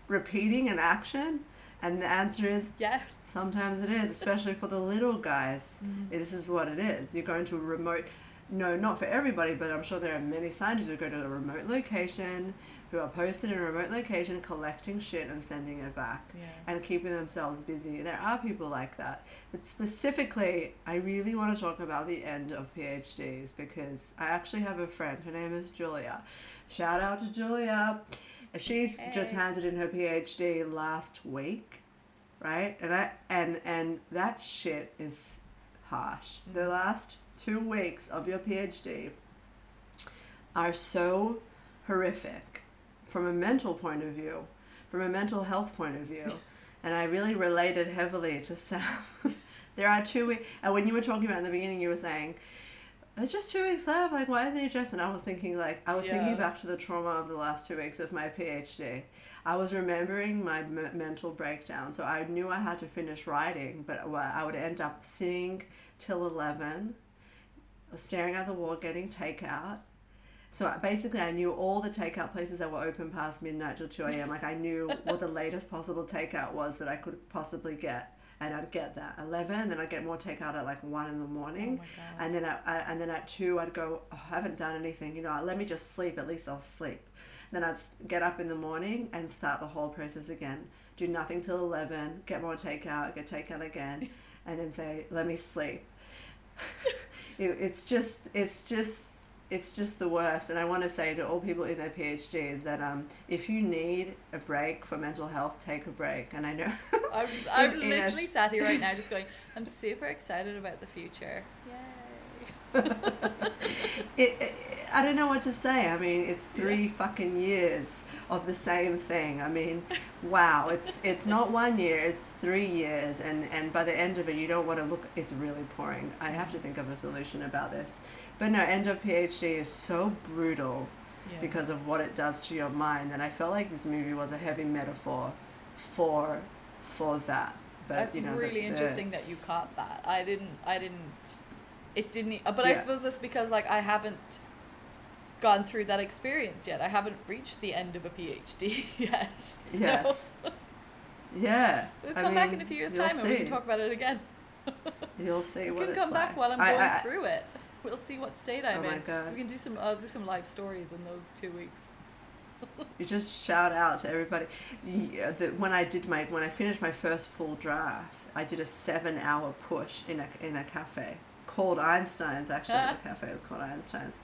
Repeating an action? And the answer is yes sometimes it is, especially for the little guys. Mm-hmm. This is what it is. You're going to a remote, no, not for everybody, but I'm sure there are many scientists who go to a remote location, who are posted in a remote location, collecting shit and sending it back yeah and keeping themselves busy. There are people like that. But specifically, I really want to talk about the end of PhDs because I actually have a friend. Her name is Julia. Shout out to Julia. She's just handed in her PhD last week, right? And I and and that shit is harsh. The mm-hmm. last two weeks of your PhD are so horrific from a mental point of view, from a mental health point of view. and I really related heavily to Sam. there are two weeks, and when you were talking about in the beginning, you were saying, it's just two weeks left. Like, why isn't it just? And I was thinking, like, I was thinking back to the trauma of the last two weeks of my PhD. I was remembering my m- mental breakdown. So I knew I had to finish writing, but I would end up sitting till 11, staring at the wall, getting takeout. So basically, I knew all the takeout places that were open past midnight till 2 a.m. Like, I knew what the latest possible takeout was that I could possibly get. And I'd get that 11, then I'd get more takeout at like 1 in the morning. Oh. And then at, I, and then at 2, I'd go, oh, I haven't done anything, you know, let me just sleep, at least I'll sleep. Then I'd get up in the morning and start the whole process again. Do nothing till 11, get more takeout, get takeout again, and then say, let me sleep. it, it's just, it's just, it's just the worst. And I want to say to all people in their PhDs that um, if you need a break for mental health, take a break. And I know. I'm, just, I'm in- in a- literally sat here right now just going, I'm super excited about the future. It, it, I don't know what to say. I mean, it's three fucking years of the same thing. I mean, wow, it's it's not one year, it's three years, and and by the end of it, you don't want to look. It's really pouring. I have to think of a solution about this. But no, end of PhD is so brutal Yeah. because of what it does to your mind, and I felt like this movie was a heavy metaphor for for that. But That's you know, the- really the- interesting that you caught that. I didn't. I didn't. It didn't. uh, But I suppose that's because like I haven't gone through that experience yet. I haven't reached the end of a PhD yet. So Yes. Yeah. We'll I come back in a few years' time and we can talk about it again. You'll see You what can come back like. while I'm I- going I- through it. We'll see what state I'm Oh my in. God. We can do some. I'll do some live stories in those two weeks. You just shout out to everybody. Yeah, the, when I did my when I finished my first full draft, I did a seven hour push in a in a cafe called Einstein's. Actually, the cafe was called Einstein's.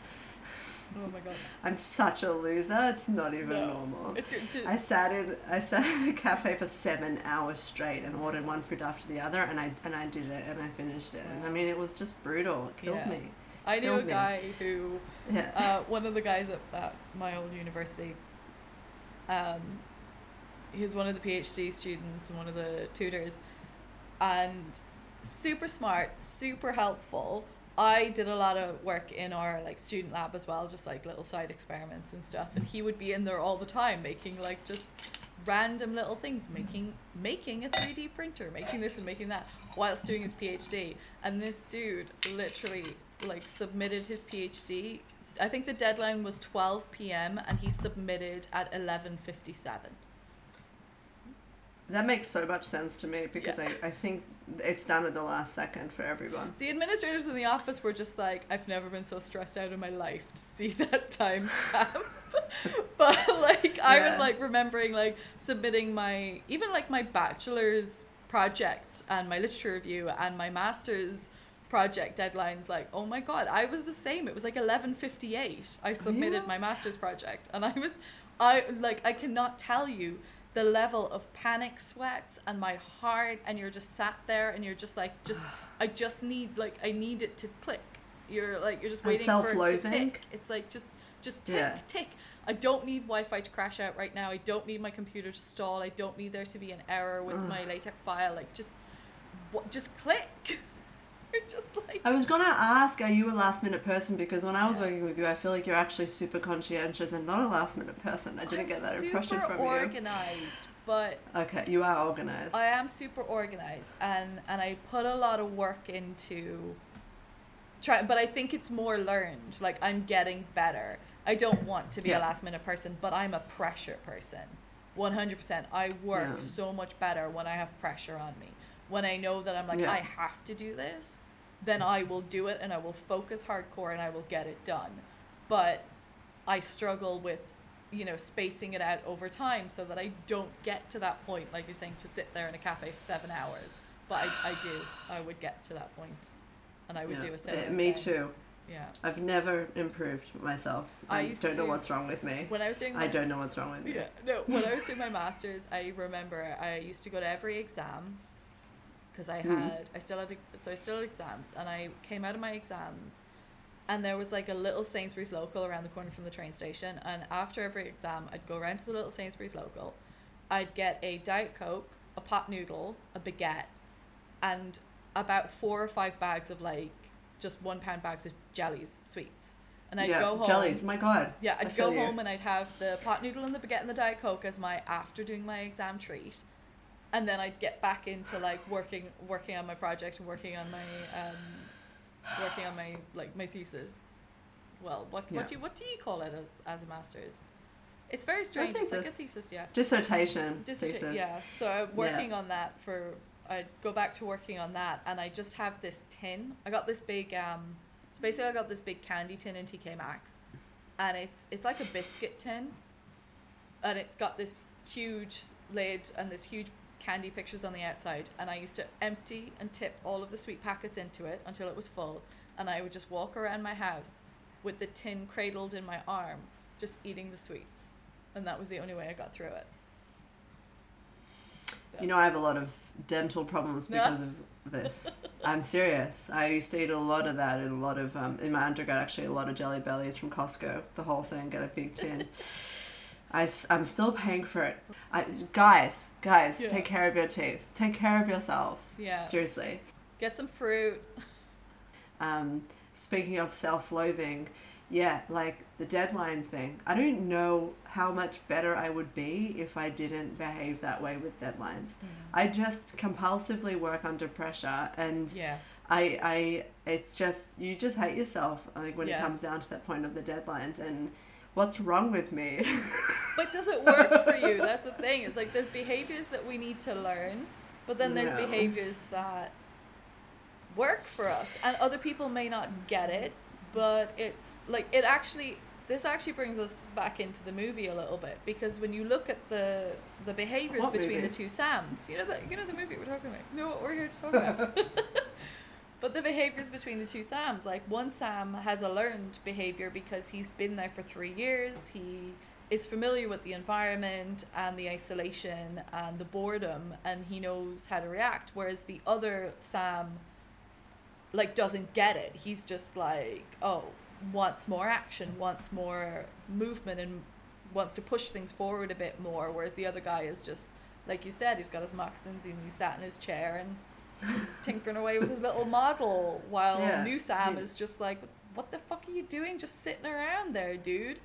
Oh my god. I'm such a loser. It's not even No. normal. It's good to, I sat in I sat in the cafe for seven hours straight and ordered one food after the other, and I and I did it and I finished it. And I mean, it was just brutal. It killed Yeah. me. I knew a me. guy who Yeah. uh, one of the guys at, at my old university, um, he's one of the PhD students and one of the tutors, and super smart, super helpful. I did a lot of work in our like student lab as well, just like little side experiments and stuff. And he would be in there all the time making like just random little things, making making a three D printer, making this and making that, whilst doing his PhD. And this dude literally like submitted his PhD. I think the deadline was twelve p.m. and he submitted at eleven fifty seven. That makes so much sense to me because Yeah. I, I think it's done at the last second for everyone. The administrators in the office were just like, I've never been so stressed out in my life to see that timestamp. but like, I was like remembering like submitting my even like my bachelor's project and my literature review and my master's project deadlines. Like, oh my god, I was the same. It was like eleven fifty eight. I submitted Yeah. my master's project, and I was, I like, I cannot tell you the level of panic sweats and my heart and you're just sat there and you're just like just I just need like I need it to click. You're like you're just waiting for it to tick. It's like just just tick Yeah. tick. I don't need Wi-Fi to crash out right now. I don't need my computer to stall. I don't need there to be an error with my LaTeX file. Like just what just click. just like I was gonna ask, are you a last minute person? Because when I was Yeah. working with you, I feel like you're actually super conscientious and not a last minute person. I didn't I'm get that impression from organized, but. Okay, you are organized. I am super organized and and I put a lot of work into try but I think it's more learned. Like I'm getting better. I don't want to be Yeah. a last minute person, but I'm a pressure person. 100%. I work Yeah. so much better when I have pressure on me. When I know that I'm like Yeah. I have to do this, then I will do it and I will focus hardcore and I will get it done. But I struggle with, you know, spacing it out over time so that I don't get to that point, like you're saying, to sit there in a cafe for seven hours. But I, I do. I would get to that point, and I would Yeah. do a similar. Uh, me too. Yeah. I've never improved myself. I I, don't know what's wrong with me. When I was doing. I don't know what's wrong with me. Yeah. No. When I was doing my masters, I remember I used to go to every exam because I Mm. had I still had so I still had exams, and I came out of my exams, and there was like a little Sainsbury's local around the corner from the train station, and after every exam, I'd go around to the little Sainsbury's local, I'd get a diet coke, a pot noodle, a baguette, and about four or five bags of like just one pound bags of jellies, sweets, and I'd yeah, go home. jellies. My God. Yeah, I'd go you. home and I'd have the pot noodle and the baguette and the diet coke as my after doing my exam treat, and then I'd get back into like working working on my project and working on my um, working on my like my thesis. Well, what Yeah. what do you what do you call it a- as a master's? It's very strange. It's like a thesis, yeah. Dissertation. Disserta- thesis. Yeah. So I'm working on that for. I go back to working on that, and I just have this tin. I got this big. Um, so basically, I got this big candy tin in TK Maxx, and it's it's like a biscuit tin, and it's got this huge lid and this huge candy pictures on the outside. And I used to empty and tip all of the sweet packets into it until it was full, and I would just walk around my house with the tin cradled in my arm, just eating the sweets, and that was the only way I got through it. You know, I have a lot of dental problems because of this. I'm serious. I used to eat a lot of that and a lot of um, in my undergrad actually a lot of jelly bellies from Costco. The whole thing, get a big tin. I, am still paying for it. I, guys, guys, Yeah. take care of your teeth. Take care of yourselves. Yeah. Seriously. Get some fruit. Um, speaking of self-loathing, yeah, like the deadline thing. I don't know how much better I would be if I didn't behave that way with deadlines. I just compulsively work under pressure, and Yeah. I, I, it's just you just hate yourself. I think when it comes down to that point of the deadlines, and what's wrong with me? But does it work for you? That's the thing. It's like there's behaviors that we need to learn, but then there's No. behaviors that work for us, and other people may not get it. But it's like it actually. This actually brings us back into the movie a little bit because when you look at the the behaviors What between movie? the two Sams, you know the you know the movie we're talking about. You know what we're here to talk about. But the behaviors between the two Sams, like one Sam has a learned behavior because he's been there for three years. He is familiar with the environment and the isolation and the boredom, and he knows how to react. Whereas the other Sam, like, doesn't get it. He's just like, oh, wants more action, wants more movement, and wants to push things forward a bit more. Whereas the other guy is just, like you said, he's got his moccasins and he's sat in his chair and he's tinkering away with his little model while Yeah, new Sam he- is just like, what the fuck are you doing? Just sitting around there, dude.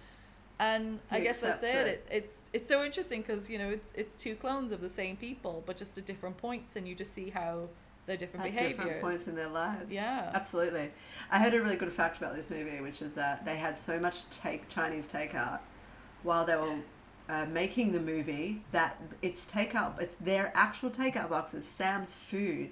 And I guess that's it. it. it. It's it's so interesting because you know it's it's two clones of the same people, but just at different points, and you just see how they're different at behaviors. different points in their lives. Yeah. absolutely. I heard a really good fact about this movie, which is that they had so much take Chinese takeout while they were uh, making the movie that it's takeout. It's their actual takeout boxes. Sam's food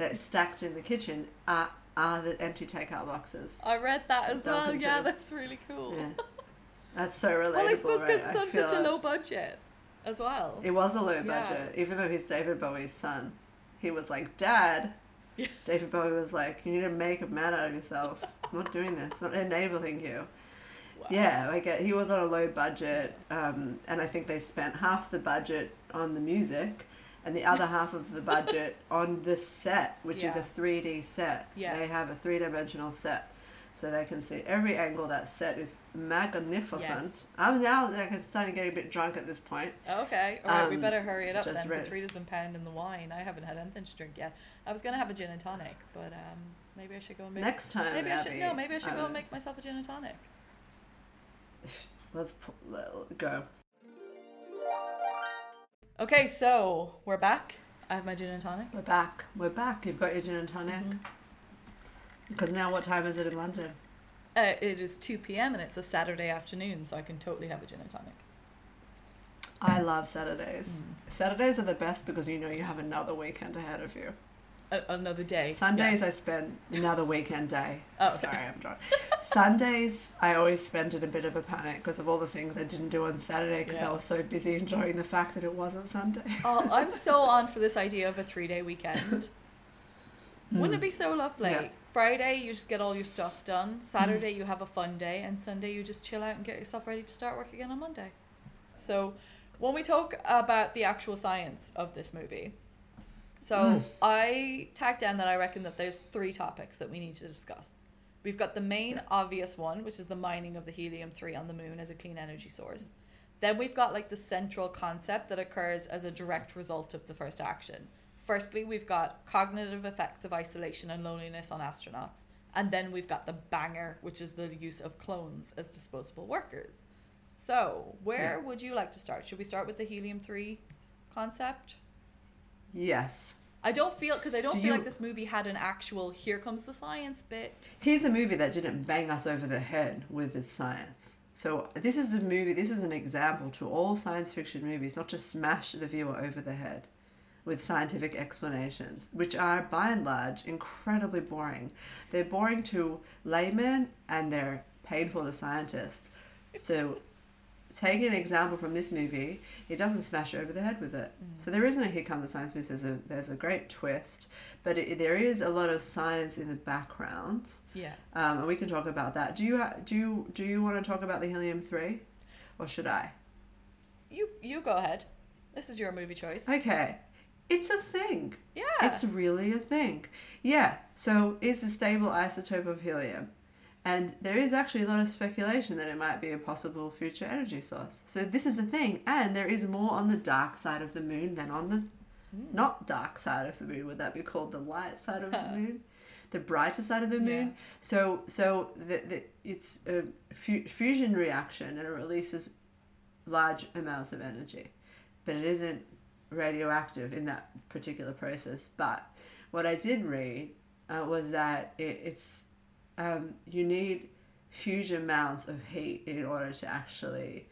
that's stacked in the kitchen are are the empty takeout boxes. I read that as well. Yeah, Donuts. that's really cool. Yeah, that's so relatable. well, I suppose because I it's on such a low budget as well. It was a low Yeah. budget, even though he's David Bowie's son. He was like, Dad. Yeah. David Bowie was like, You need to make a man out of yourself. I'm not doing this, not enabling you. Wow. Yeah, like uh, he was on a low budget, um, and I think they spent half the budget on the music and the other half of the budget on this set, which is a 3D set. Yeah. They have a three dimensional set. So they can see every angle that set is magnificent. Yes. I'm now like starting to get a bit drunk at this point. Okay, all right, we Um, better hurry it up then because Rita's been pounding the wine. I haven't had anything to drink yet. I was gonna have a gin and tonic, but um, maybe I should go and make. Next time, maybe I should no, maybe I should I go and make myself a gin and tonic. Let's go. Okay, so we're back. I have my gin and tonic. We're back. We're back. You've got your gin and tonic. Mm-hmm. Because now, what time is it in London? Uh, it is two p.m. and it's a Saturday afternoon, so I can totally have a gin and tonic. I love Saturdays. Mm. Saturdays are the best because you know you have another weekend ahead of you. A- another day. Sundays, I spend another weekend day. Oh, okay. Sorry, I'm drunk. Sundays, I always spend in a bit of a panic because of all the things I didn't do on Saturday because Yeah. I was so busy enjoying the fact that it wasn't Sunday. Oh, I'm so on for this idea of a three day weekend. Mm. Wouldn't it be so lovely? Yeah. Friday, you just get all your stuff done. Mm. Saturday, you have a fun day. And Sunday, you just chill out and get yourself ready to start work again on Monday. So, when we talk about the actual science of this movie, so Mm. I tagged down that I reckon that there's three topics that we need to discuss. We've got the main obvious one, which is the mining of the helium 3 on the moon as a clean energy source. Then we've got like the central concept that occurs as a direct result of the first action. Firstly, we've got cognitive effects of isolation and loneliness on astronauts. And then we've got the banger, which is the use of clones as disposable workers. So, where Yeah. would you like to start? Should we start with the helium 3 concept? Yes. I don't feel because I don't Do feel you- like this movie had an actual here comes the science bit. Here's a movie that didn't bang us over the head with its science. So this is a movie, this is an example to all science fiction movies, not to smash the viewer over the head with scientific explanations, which are by and large incredibly boring. They're boring to laymen and they're painful to scientists. So taking an example from this movie, it doesn't smash over the head with it. So there isn't a here come the science miss. There's a there's a great twist, but it, there is a lot of science in the background, Yeah. um, and we can talk about that. Do you ha- do you, do you want to talk about the helium three, or should I? You you go ahead. This is your movie choice. Okay, It's a thing. Yeah. It's really a thing. Yeah. So it's a stable isotope of helium. And there is actually a lot of speculation that it might be a possible future energy source. So this is a thing. And there is more on the dark side of the moon than on the not dark side of the moon. Would that be called the light side of the moon? The brighter side of the moon. Yeah. So so the, the, it's a fu- fusion reaction and it releases large amounts of energy. But it isn't radioactive in that particular process. But what I did read uh, was that it, it's um, you need huge amounts of heat in order to actually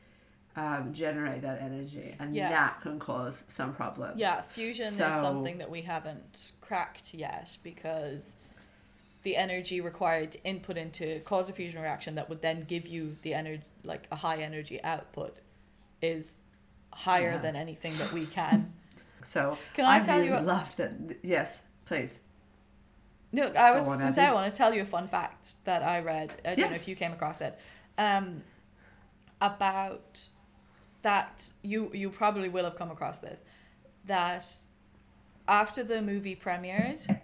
um, generate that energy, and Yeah. that can cause some problems. Yeah, fusion So- is something that we haven't cracked yet because the energy required to input into cause a fusion reaction that would then give you the energy like a high energy output is higher Yeah. than anything that we can. So Can I tell really you a- loved that. Yes, please. No, I was Go on, just gonna say I want to tell you a fun fact that I read. I don't know if you came across it. Um, about that you you probably will have come across this. That after the movie premiered,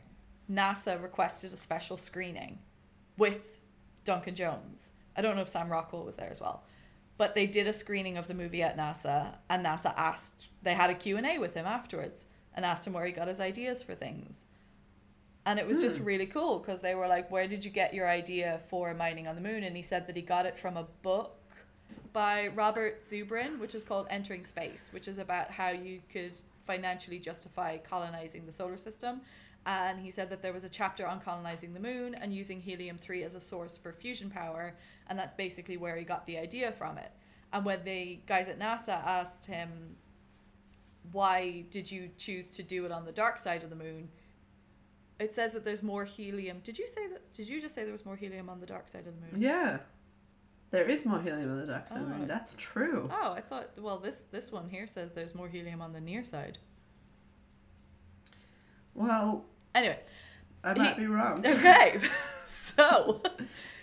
NASA requested a special screening with Duncan Jones. I don't know if Sam Rockwell was there as well. But they did a screening of the movie at NASA and NASA asked they had a Q&A with him afterwards and asked him where he got his ideas for things. And it was just hmm. really cool because they were like, Where did you get your idea for mining on the moon? And he said that he got it from a book by Robert Zubrin, which is called Entering Space, which is about how you could financially justify colonizing the solar system. And he said that there was a chapter on colonizing the moon and using helium 3 as a source for fusion power. And that's basically where he got the idea from it. And when the guys at NASA asked him, Why did you choose to do it on the dark side of the moon? It says that there's more helium. Did you say that? Did you just say there was more helium on the dark side of the moon? Yeah. There is more helium on the dark side of the Oh. moon. That's true. Oh, I thought. Well, this this one here says there's more helium on the near side. Well, Anyway, I He- might be wrong. okay. so,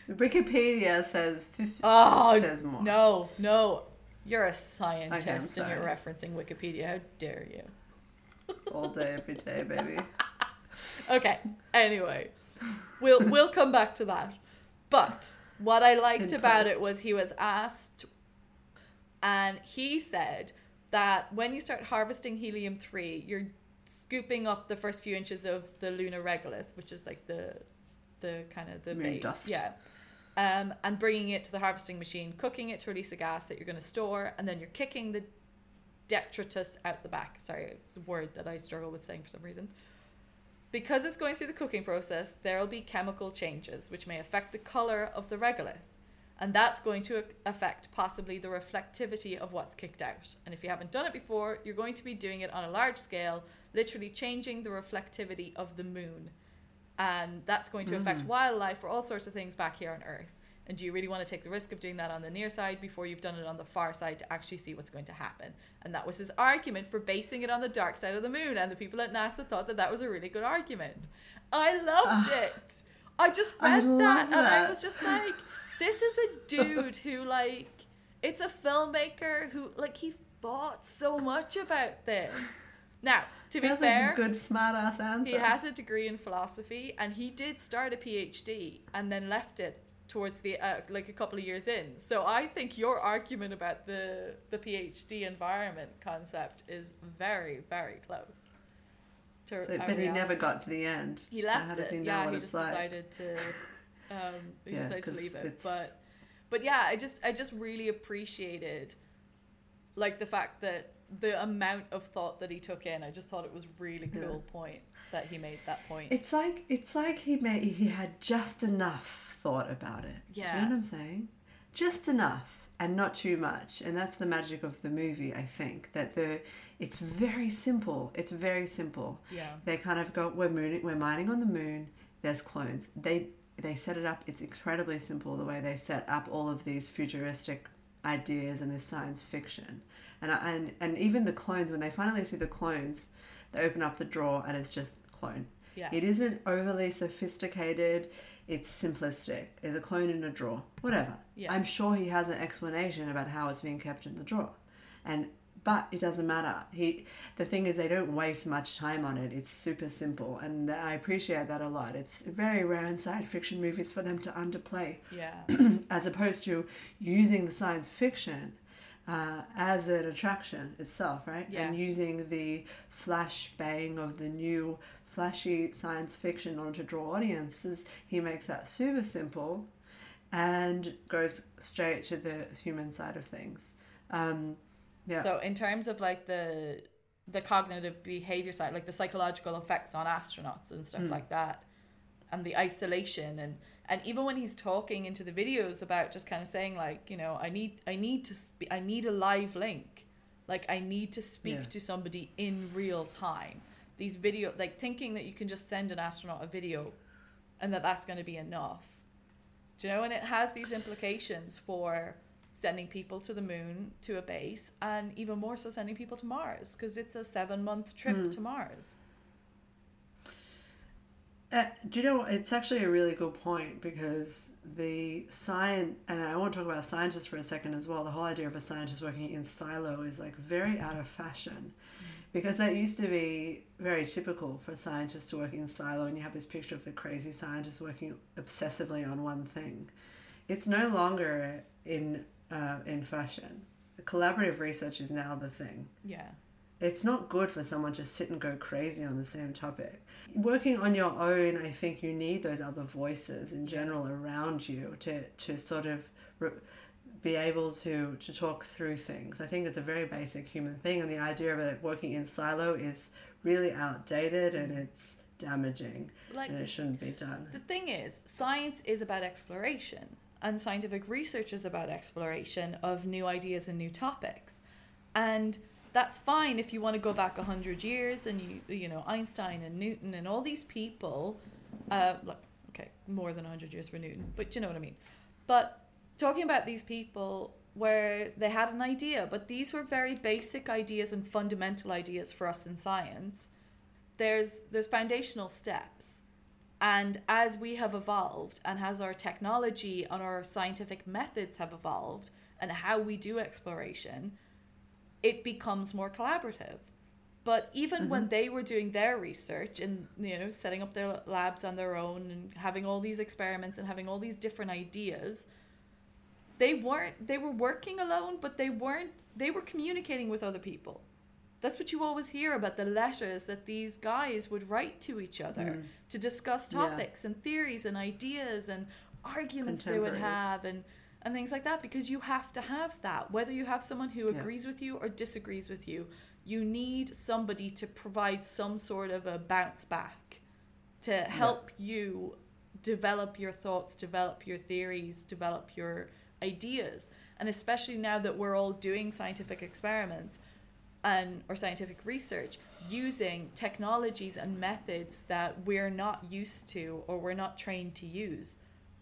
Wikipedia says 50 oh says more. no, no, you're a scientist and you're referencing Wikipedia. How dare you? All day, every day, baby. Okay. Anyway, we'll we'll come back to that. But what I liked In about it was he was asked, and he said that when you start harvesting helium three, you're scooping up the first few inches of the lunar regolith, which is like the the kind of the Moon base, dust. yeah. Um, and bringing it to the harvesting machine, cooking it to release a gas that you're going to store, and then you're kicking the detritus out the back. Sorry, it's a word that I struggle with saying for some reason. Because it's going through the cooking process, there will be chemical changes which may affect the color of the regolith. And that's going to affect possibly the reflectivity of what's kicked out. And if you haven't done it before, you're going to be doing it on a large scale, literally changing the reflectivity of the moon. And that's going to mm. affect wildlife or all sorts of things back here on Earth. And do you really want to take the risk of doing that on the near side before you've done it on the far side to actually see what's going to happen? And that was his argument for basing it on the dark side of the moon. And the people at NASA thought that that was a really good argument. I loved ah. it. I just read love that and I was just like, this is a dude who, like, it's a filmmaker who, like, he thought so much about this. Now, to be That's fair, a good smart ass answer. he has a degree in philosophy, and he did start a PhD and then left it towards the uh, like a couple of years in. So I think your argument about the the PhD environment concept is very very close. To So- but he never got to the end. He So left does it. yeah, he just like? decided to. Um, he Yeah, decided to leave it, it's- but but yeah, I just I just really appreciated, like the fact that the amount of thought that he took in. I just thought it was really Yeah. cool point that he made that point. It's like it's like he made he had just enough thought about it. Do you know what I'm saying? Just enough and not too much. And that's the magic of the movie, I think. That the it's very simple. It's very simple. yeah. They kind of go we're mooning we're mining on the moon, there's clones. They they set it up, it's incredibly simple the way they set up all of these futuristic ideas and this science fiction. And and and even the clones when they finally see the clones, they open up the drawer and it's just clone. Yeah. It isn't overly sophisticated. It's simplistic. There's a clone in a drawer. Whatever. Yeah. I'm sure he has an explanation about how it's being kept in the drawer. And but it doesn't matter. He, the thing is, they don't waste much time on it. It's super simple, and I appreciate that a lot. It's very rare in science fiction movies for them to underplay, Yeah. as opposed to using the science fiction uh, as an attraction itself, right? Yeah. And using the flash bang of the new flashy science fiction in order to draw audiences. He makes that super simple, and goes straight to the human side of things. Um, yeah. So in terms of like the the cognitive behavior side, like the psychological effects on astronauts and stuff like that, and the isolation and and even when he's talking into the videos about just kind of saying like you know I need I need to spe- I need a live link, like I need to speak Yeah. to somebody in real time. These video like thinking that you can just send an astronaut a video, and that that's going to be enough. Do you know? And it has these implications for sending people to the moon to a base and even more so sending people to Mars because it's a seven month trip to Mars. Uh, do you know, it's actually a really good point because the science, and I want to talk about scientists for a second as well. The whole idea of a scientist working in silo is like very out of fashion because that used to be very typical for scientists to work in silo, and you have this picture of the crazy scientist working obsessively on one thing. It's no longer in uh, in fashion. Collaborative research is now the thing Yeah. it's not good for someone to sit and go crazy on the same topic. Working on your own, I think you need those other voices in general around you to, to sort of re- be able to, to talk through things. I think it's a very basic human thing, and the idea of it working in silo is really outdated and it's damaging, Like and it shouldn't be done. the thing is, science is about exploration and scientific research is about exploration of new ideas and new topics. And that's fine if you want to go back 100 years and you you know Einstein and Newton and all these people uh like okay more than 100 years for Newton but you know what I mean but talking about these people where they had an idea but these were very basic ideas and fundamental ideas for us in science. There's there's foundational steps. And as we have evolved and as our technology and our scientific methods have evolved and how we do exploration it becomes more collaborative. But even when mm-hmm. they were doing their research and you know setting up their labs on their own and having all these experiments and having all these different ideas, they weren't they were working alone, but they weren't they were communicating with other people. That's what you always hear about the letters that these guys would write to each other mm. to discuss Yeah. topics and theories and ideas and arguments they would have and and things like that because you have to have that whether you have someone who Yeah. agrees with you or disagrees with you you need somebody to provide some sort of a bounce back to help you develop your thoughts develop your theories develop your ideas. And especially now that we're all doing scientific experiments and or scientific research using technologies and methods that we're not used to or we're not trained to use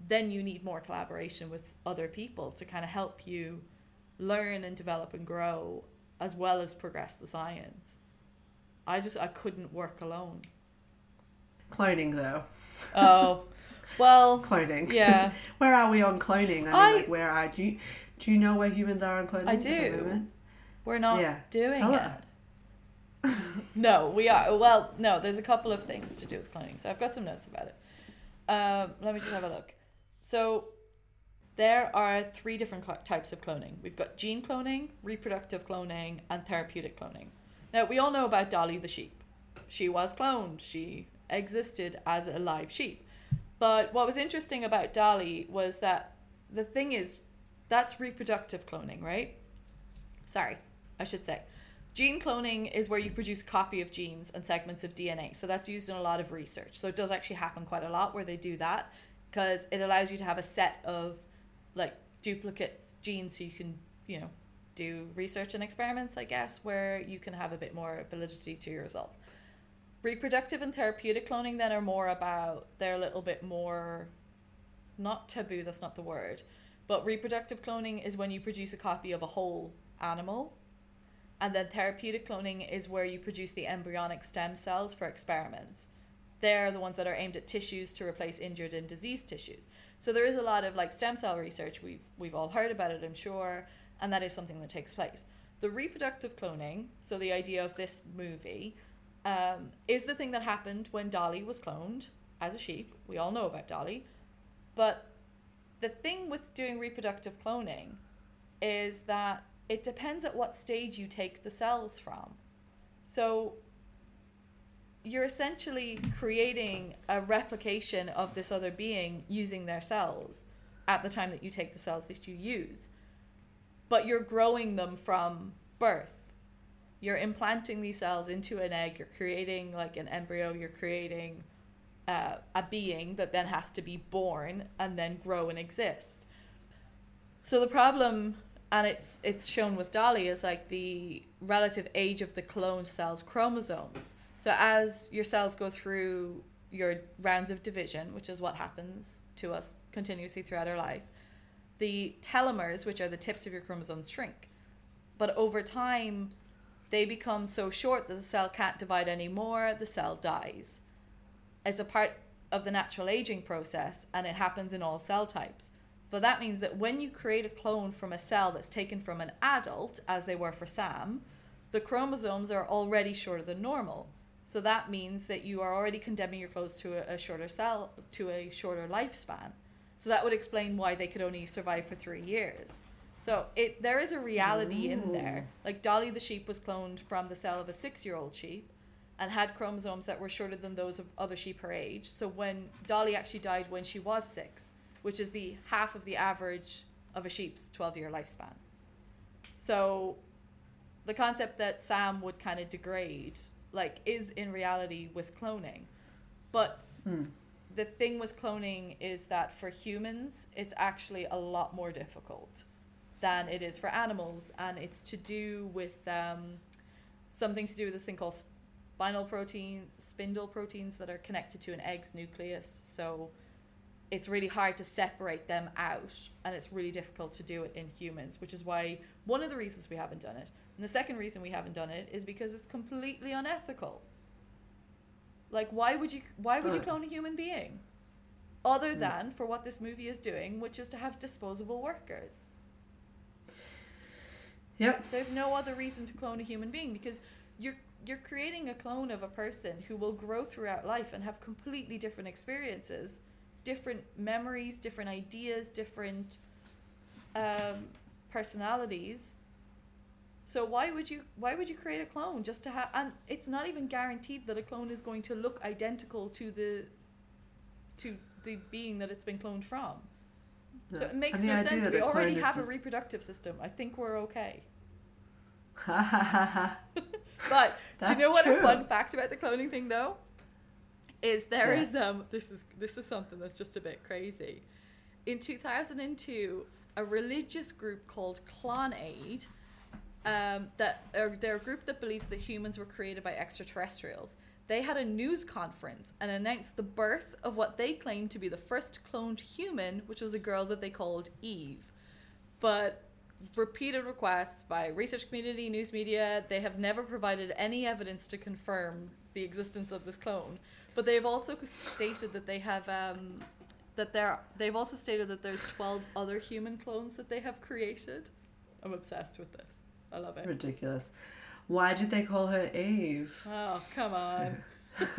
then you need more collaboration with other people to kind of help you learn and develop and grow as well as progress the science. I just i couldn't work alone. Cloning, though. oh well Cloning. yeah where are we on cloning? I mean, I- like, where are do you, do you know where humans are on cloning? I at the do. we're not Yeah, doing tell it her. no we are well no there's a couple of things to do with cloning so i've got some notes about it um, let me just have a look so there are three different cl- types of cloning we've got gene cloning reproductive cloning and therapeutic cloning now we all know about dolly the sheep she was cloned she existed as a live sheep but what was interesting about dolly was that the thing is that's reproductive cloning right sorry, I should say. Gene cloning is where you produce a copy of genes and segments of DNA. So that's used in a lot of research. So it does actually happen quite a lot where they do that because it allows you to have a set of like duplicate genes so you can, you know, do research and experiments, I guess, where you can have a bit more validity to your results. Reproductive and therapeutic cloning then are more about, they're a little bit more, not taboo, that's not the word, but reproductive cloning is when you produce a copy of a whole animal. And then therapeutic cloning is where you produce the embryonic stem cells for experiments. They're the ones that are aimed at tissues to replace injured and diseased tissues. So there is a lot of like stem cell research. We've we've all heard about it, I'm sure, and that is something that takes place. the reproductive cloning, so the idea of this movie, um, is the thing that happened when Dolly was cloned as a sheep. We all know about Dolly. But the thing with doing reproductive cloning is that it depends at what stage you take the cells from. So you're essentially creating a replication of this other being using their cells at the time that you take the cells that you use. But you're growing them from birth. You're implanting these cells into an egg, you're creating like an embryo, you're creating uh, a being that then has to be born and then grow and exist. So the problem, and it's it's shown with Dolly, is like the relative age of the cloned cells' chromosomes. So as your cells go through your rounds of division, which is what happens to us continuously throughout our life, the telomeres, which are the tips of your chromosomes, shrink. But over time, they become so short that the cell can't divide anymore, the cell dies. It's a part of the natural aging process and it happens in all cell types. But that means that when you create a clone from a cell that's taken from an adult, as they were for Sam, the chromosomes are already shorter than normal. So that means that you are already condemning your clones to a, a shorter cell to a shorter lifespan. So that would explain why they could only survive for three years. So it there is a reality in there. Like Dolly the sheep was cloned from the cell of a six year old sheep and had chromosomes that were shorter than those of other sheep her age. So when Dolly actually died when she was six, which is the half of the average of a sheep's twelve year lifespan. So the concept that Sam would kind of degrade like is in reality with cloning. But hmm. the thing with cloning is that for humans, it's actually a lot more difficult than it is for animals, and it's to do with um, something to do with this thing called spinal protein, spindle proteins that are connected to an egg's nucleus. So it's really hard to separate them out, and it's really difficult to do it in humans, which is why one of the reasons we haven't done it. And the second reason we haven't done it is because it's completely unethical. Like, why would you? Why would you clone a human being? Other than for what this movie is doing, which is to have disposable workers. Yep. There's no other reason to clone a human being because you're you're creating a clone of a person who will grow throughout life and have completely different experiences, different memories, different ideas, different um, personalities. So why would you why would you create a clone just to have and it's not even guaranteed that a clone is going to look identical to the to the being that it's been cloned from. So it makes no sense. We already have a reproductive system. I think we're okay. But do you know what a fun fact about the cloning thing though? Is there Yeah. is um this is this is something that's just a bit crazy. In 2002, a religious group called Clonaid, um, that are they're a group that believes that humans were created by extraterrestrials. They had a news conference and announced the birth of what they claimed to be the first cloned human, which was a girl that they called Eve. But repeated requests by research community, news media, they have never provided any evidence to confirm the existence of this clone. But they've also stated that they have um, that there they've also stated that there's 12 other human clones that they have created. I'm obsessed with this. I love it. Ridiculous. Why did they call her Eve? Oh, come on.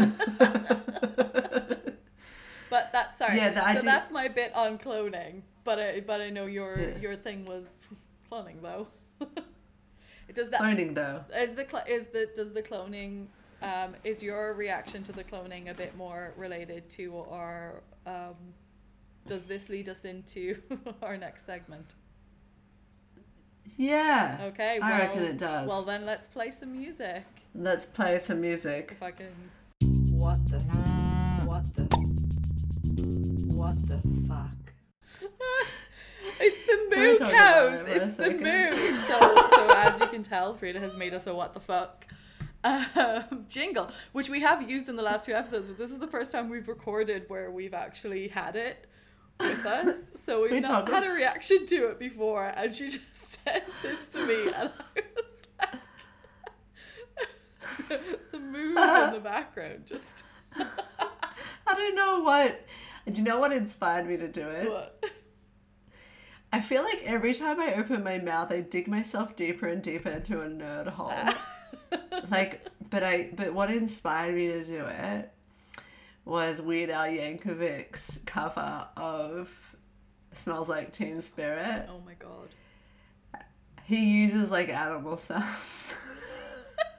but that's sorry. Yeah, the so that's my bit on cloning. But I but I know your Yeah. your thing was cloning though. Does that Cloning though. is the cl- is the does the cloning um, is your reaction to the cloning a bit more related to or um, does this lead us into our next segment? Yeah. Okay, I well, reckon it does. Well, then let's play some music. Let's play some music. If I can. What the? What the? What the fuck? It's the Can we moo cows. it for a It's the second? moo. So, so as you can tell, Frida has made us a what the fuck um, jingle, which we have used in the last two episodes, but this is the first time we've recorded where we've actually had it with us. So we've We not talked- had a reaction to it before, and she just said this to me, and I was like, the, the moos in the background just I don't know what. Do you know what inspired me to do it? what? I feel like every time I open my mouth, I dig myself deeper and deeper into a nerd hole. like, but I, but what inspired me to do it was Weird Al Yankovic's cover of "Smells Like Teen Spirit." Oh my god. He uses like animal sounds.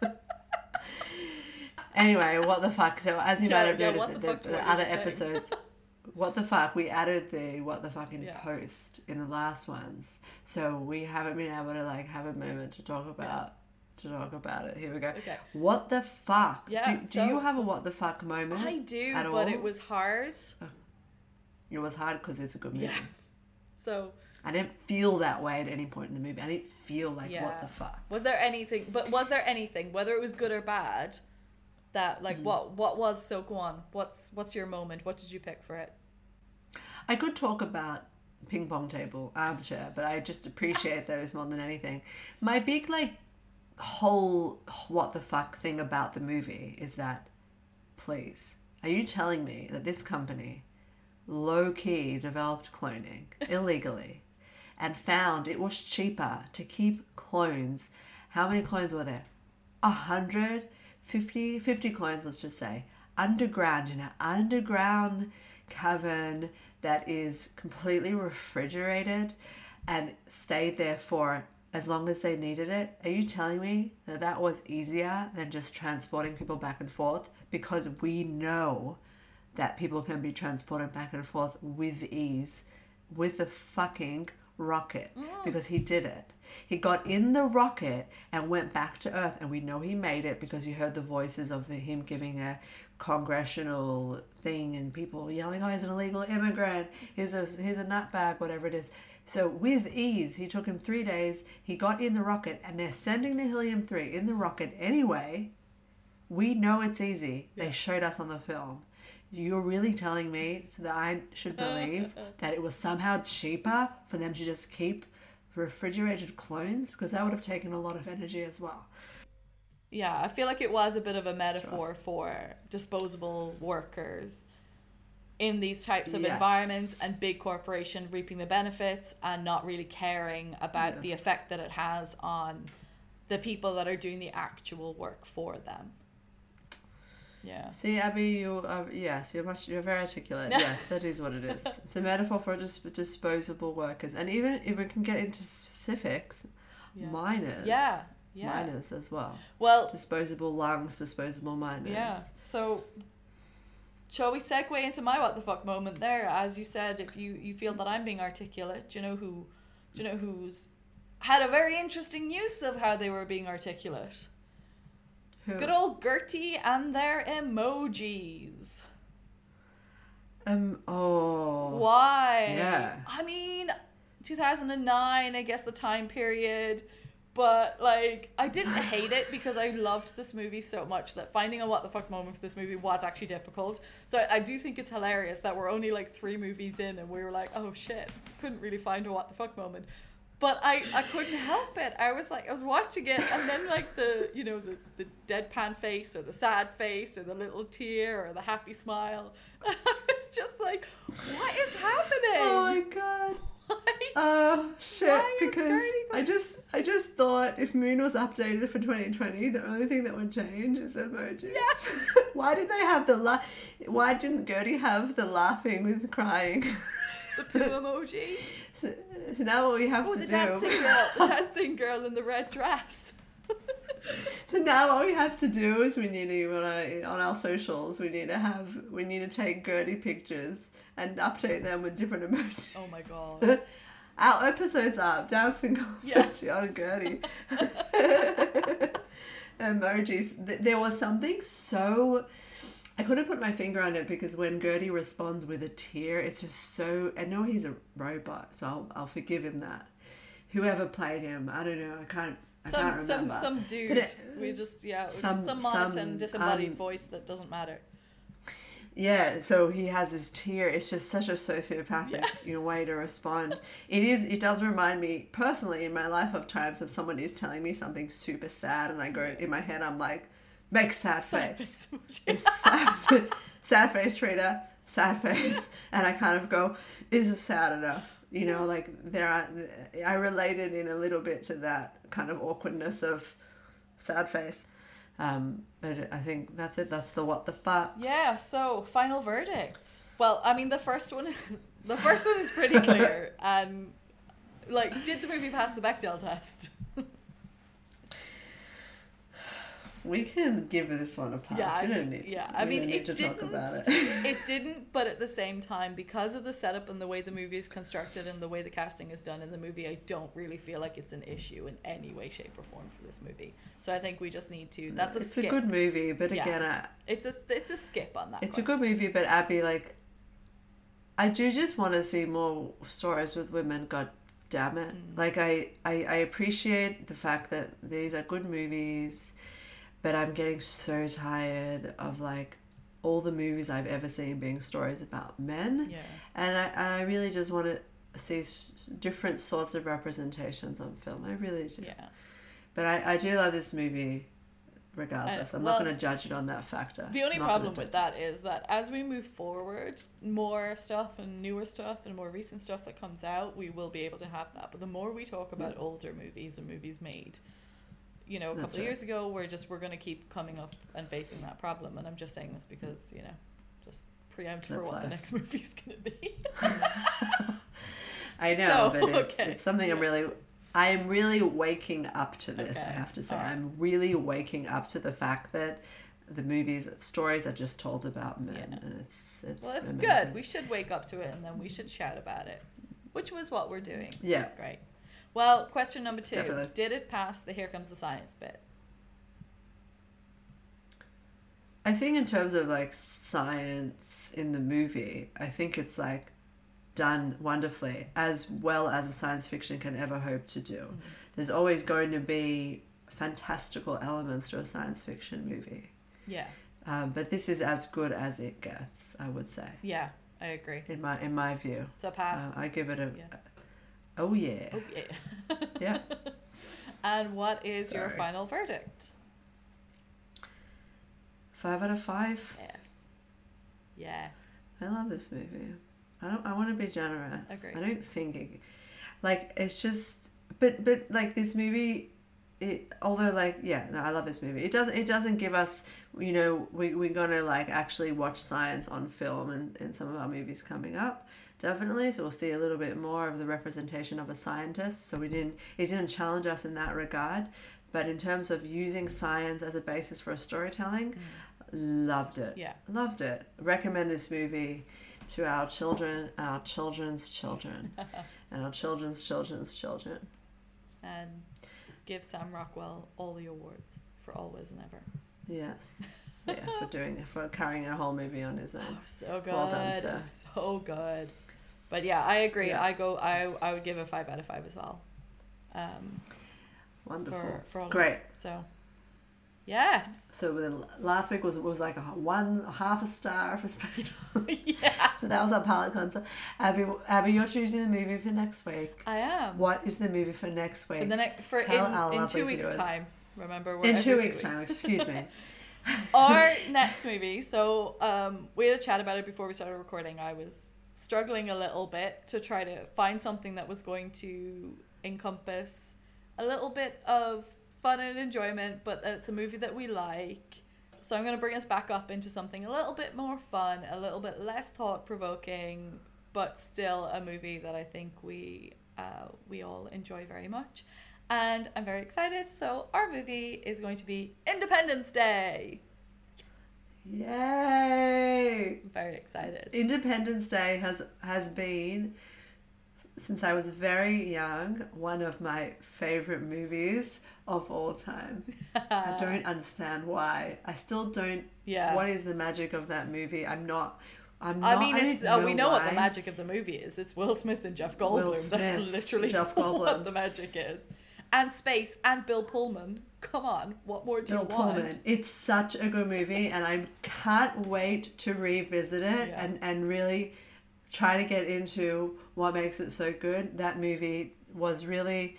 anyway, what the fuck? So as you Yeah, might have yeah, noticed, the the, the other episodes. What the fuck? We added the what the fucking Yeah. post in the last ones, so we haven't been able to like have a moment to talk about to talk about it. Here we go. Okay. What the fuck? Yeah, do, do you have a what the fuck moment? I do, but all? Oh. it was hard. It was hard because it's a good movie. Yeah. So, I didn't feel that way at any point in the movie. I didn't feel like Yeah. what the fuck. was there anything? But was there anything, whether it was good or bad, that like hmm. what what was so go on? What's what's your moment? What did you pick for it? I could talk about ping pong table armchair, but I just appreciate those more than anything. My big like whole what the fuck thing about the movie is that please, are you telling me that this company low key developed cloning illegally and found it was cheaper to keep clones? How many clones were there? A hundred, fifty, fifty clones, let's just say, underground in an underground cavern that is completely refrigerated and stayed there for as long as they needed it. Are you telling me that that was easier than just transporting people back and forth? Because we know that people can be transported back and forth with ease with the fucking rocket mm. because he did it. He got in the rocket and went back to Earth, and we know he made it because you heard the voices of him giving a congressional thing and people yelling, "Oh, he's an illegal immigrant. He's a he's a nutbag, whatever it is." So with ease, he took him three days. He got in the rocket, and they're sending the helium three in the rocket anyway. We know it's easy. They showed us on the film. You're really telling me so that I should believe that it was somehow cheaper for them to just keep refrigerated clones because that would have taken a lot of energy as well. Yeah, I feel like it was a bit of a metaphor for disposable workers in these types of Yes. environments and big corporation reaping the benefits and not really caring about the effect that it has on the people that are doing the actual work for them. Yeah. See, Abby, you uh, yes, you're much you're very articulate. yes, that is what it is. It's a metaphor for dis- disposable workers, and even if we can get into specifics, Yeah. miners, Yeah. Yeah. miners as well. Well, Disposable lungs, disposable miners. Yeah. So, shall we segue into my what the fuck moment there? As you said, if you you feel that I'm being articulate, do you know who? Do you know who's had a very interesting use of how they were being articulate? Who? Good old Gertie and their emojis. Um. Oh. Why? Yeah. I mean, 2009, I guess the time period. But like, I didn't hate it because I loved this movie so much that finding a what the fuck moment for this movie was actually difficult. So I, I do think it's hilarious that we're only like three movies in and we were like, oh shit, couldn't really find a what the fuck moment. But I, I couldn't help it. I was like, I was watching it, and then like the, you know, the, the deadpan face or the sad face or the little tear or the happy smile. I was just like, what is happening? Oh my god. Oh shit! Why because I just I just thought if Moon was updated for 2020, the only thing that would change is emojis. Yes. why did they have the la- Why didn't Gertie have the laughing with crying? the poo emoji. so, so now what we have Oh, to the do. dancing girl, the dancing girl in the red dress. So now what we have to do is we need to on our, on our socials we need to have we need to take Gertie pictures and update them with different emojis. Oh my god. Our episodes are dancing Yeah. emoji on Gertie. Emojis. There was something so. I couldn't put my finger on it because when Gertie responds with a tear, it's just so. I know he's a robot, so I'll, I'll forgive him that. Whoever played him, I don't know. I can't. I can't Some some some dude. it- we just yeah some- some, monotone disembodied um, voice that doesn't matter. Yeah, so he has his tear. It's just such a sociopathic Yeah. you know, way to respond. It is. It does remind me personally in my life of times that someone is telling me something super sad, and I go in my head, I'm like, make sad Sad face. face. It's sad, sad face, Rita. Sad face, and I kind of go, is it sad enough? You know, like there are, I related in a little bit to that kind of awkwardness of sad face. Um, but I think that's it. That's the what the fuck. Yeah, so final verdicts. Well, I mean the first one the first one is pretty clear. Um like did the movie pass the Bechdel test? We can give this one a pass. Yeah, I we don't need. yeah, To, I mean, need it to didn't. talk about it. it didn't, but at the same time, because of the setup and the way the movie is constructed and the way the casting is done in the movie, I don't really feel like it's an issue in any way, shape, or form for this movie. So I think we just need to. That's a it's skip. a good movie, but Yeah. again, I, It's a it's a skip on that. it's a good movie. But Abby, like, I do just want to see more stories with women. God damn it! Mm. Like, I, I I appreciate the fact that these are good movies, but I'm getting so tired of like all the movies I've ever seen being stories about men. Yeah. and I, and I really just want to see different sorts of representations on film. I really do. Yeah. But I, I do love this movie regardless. Uh, I'm well, not going to judge it on that factor. The only problem with that is that as we move forward, more stuff and newer stuff and more recent stuff that comes out, we will be able to have that. But the more we talk about older movies and movies made, you know, a couple That's of right. years ago, we're just we're going to keep coming up and facing that problem. And I'm just saying this because you know, just preempt for That's what the life. next movie's going to be. I know, So, but it's, okay. it's something I'm really. I am really waking up to this. I have to say, alright. I'm really waking up to the fact that the movies stories are just told about men, Yeah. and it's it's well, it's amazing. good. We should wake up to it and then we should shout about it, which was what we're doing. So Yeah. that's great. Well, question number two: Definitely. Did it pass the "Here comes the science" bit? I think in terms of like science in the movie, I think it's like done wonderfully, as well as a science fiction can ever hope to do. Mm-hmm. There's always going to be fantastical elements to a science fiction movie, Yeah, um, but this is as good as it gets. I would say, yeah, I agree. in my in my view, So pass. uh, I give it a. Yeah. Oh yeah, oh yeah. yeah. and what is your final verdict? Five out of five. Yes. Yes. I love this movie. I don't. I want to be generous. Agreed. I don't think it, like it's just. But but like this movie, it although like yeah no I love this movie. It doesn't it doesn't give us you know we we're gonna like actually watch science on film and in some of our movies coming up. Definitely, so we'll see a little bit more of the representation of a scientist. So we didn't, he didn't challenge us in that regard, but in terms of using science as a basis for a storytelling, mm. loved it. Yeah. Loved it. Recommend this movie to our children, our children's children, and our children's children's children. And give Sam Rockwell all the awards for always and ever. Yes. Yeah, for doing for carrying a whole movie on his own. Oh, so good. Well done, sir. So good. But yeah, I agree. Yeah. I go. I I would give a five out of five as well. Um, Wonderful. for for all Great. So, yes. So the last week was was like a one half a star for Spain. yeah, so that was our pilot concert. Abby, Abby, you're choosing the movie for next week. I am. What is the movie for next week? For the next for Tell in, in two weeks time. Remember, we're In two weeks' weeks. time. Excuse me. our next movie. So um, we had a chat about it before we started recording. I was struggling a little bit to try to find something that was going to encompass a little bit of fun and enjoyment, but it's a movie that we like. So I'm going to bring us back up into something a little bit more fun, a little bit less thought provoking, but still a movie that I think we uh, we all enjoy very much. And I'm very excited. So our movie is going to be Independence Day. Yay! Very excited. Independence Day has has been since I was very young one of my favorite movies of all time. I don't understand why. I still don't. Yeah. What is the magic of that movie? I'm not. I'm I mean, it's oh, we know what the magic of the movie is. It's Will Smith and Jeff Goldblum. That's literally Jeff what the magic is. And space and Bill Pullman. Come on, what more do Bill you want? Bill Pullman. It's such a good movie, and I can't wait to revisit it Yeah. and, and really try to get into what makes it so good. That movie was really,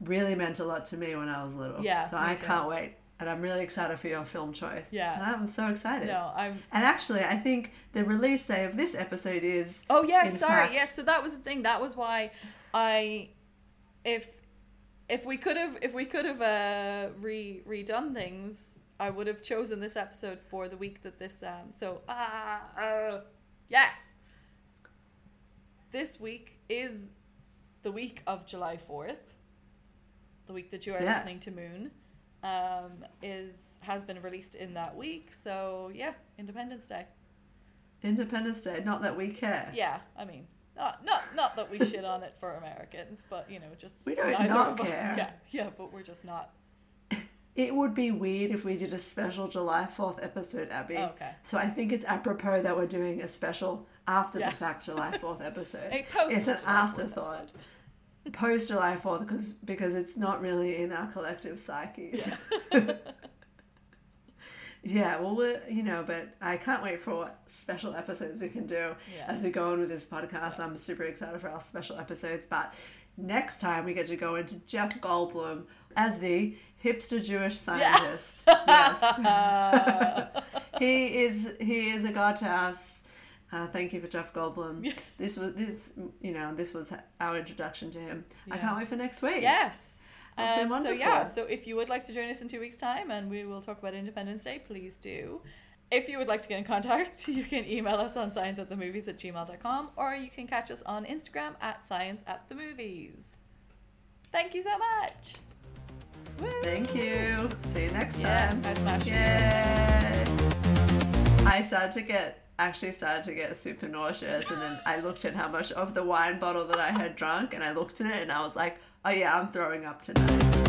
really meant a lot to me when I was little. Yeah, So I too. can't wait. and I'm really excited for your film choice. Yeah. And I'm so excited. No, I'm. And actually, I think the release day of this episode is. Oh yeah, in sorry. fact- yes, so that was the thing. That was why I, if, if we could have, if we could have uh, re redone things, I would have chosen this episode for the week that this. Um. So ah, uh, yes. This week is the week of July fourth. The week that you are Yeah. listening to Moon, um, is has been released in that week. So yeah, Independence Day. Independence Day. Not that we care. Yeah, I mean, not not not that we shit on it for Americans, but you know, just We don't not us- care. Yeah, yeah, but we're just not. It would be weird if we did a special July 4th episode, Abby. Oh, okay. So I think it's apropos that we're doing a special after Yeah. the fact July 4th episode. A it's an afterthought. Post July 4th because because it's not really in our collective psyches. Yeah, well, we're, you know, but I can't wait for what special episodes we can do Yeah. as we go on with this podcast. I'm super excited for our special episodes. But next time we get to go into Jeff Goldblum as the hipster Jewish scientist. Yes. he is he is a god to us. Uh, thank you for Jeff Goldblum. This was this you know this was our introduction to him. I can't wait for next week. Yes. Um, so yeah, so if you would like to join us in two weeks' time and we will talk about Independence Day, please do. If you would like to get in contact, you can email us on science at the movies at gmail.com or you can catch us on Instagram at science at the movies. Thank you so much. Woo! Thank you. See you next Yeah, time. I smashed. Yay. I started to get actually started to get super nauseous and then I looked at how much of the wine bottle that I had drunk and I looked at it and I was like, Oh yeah, I'm throwing up tonight.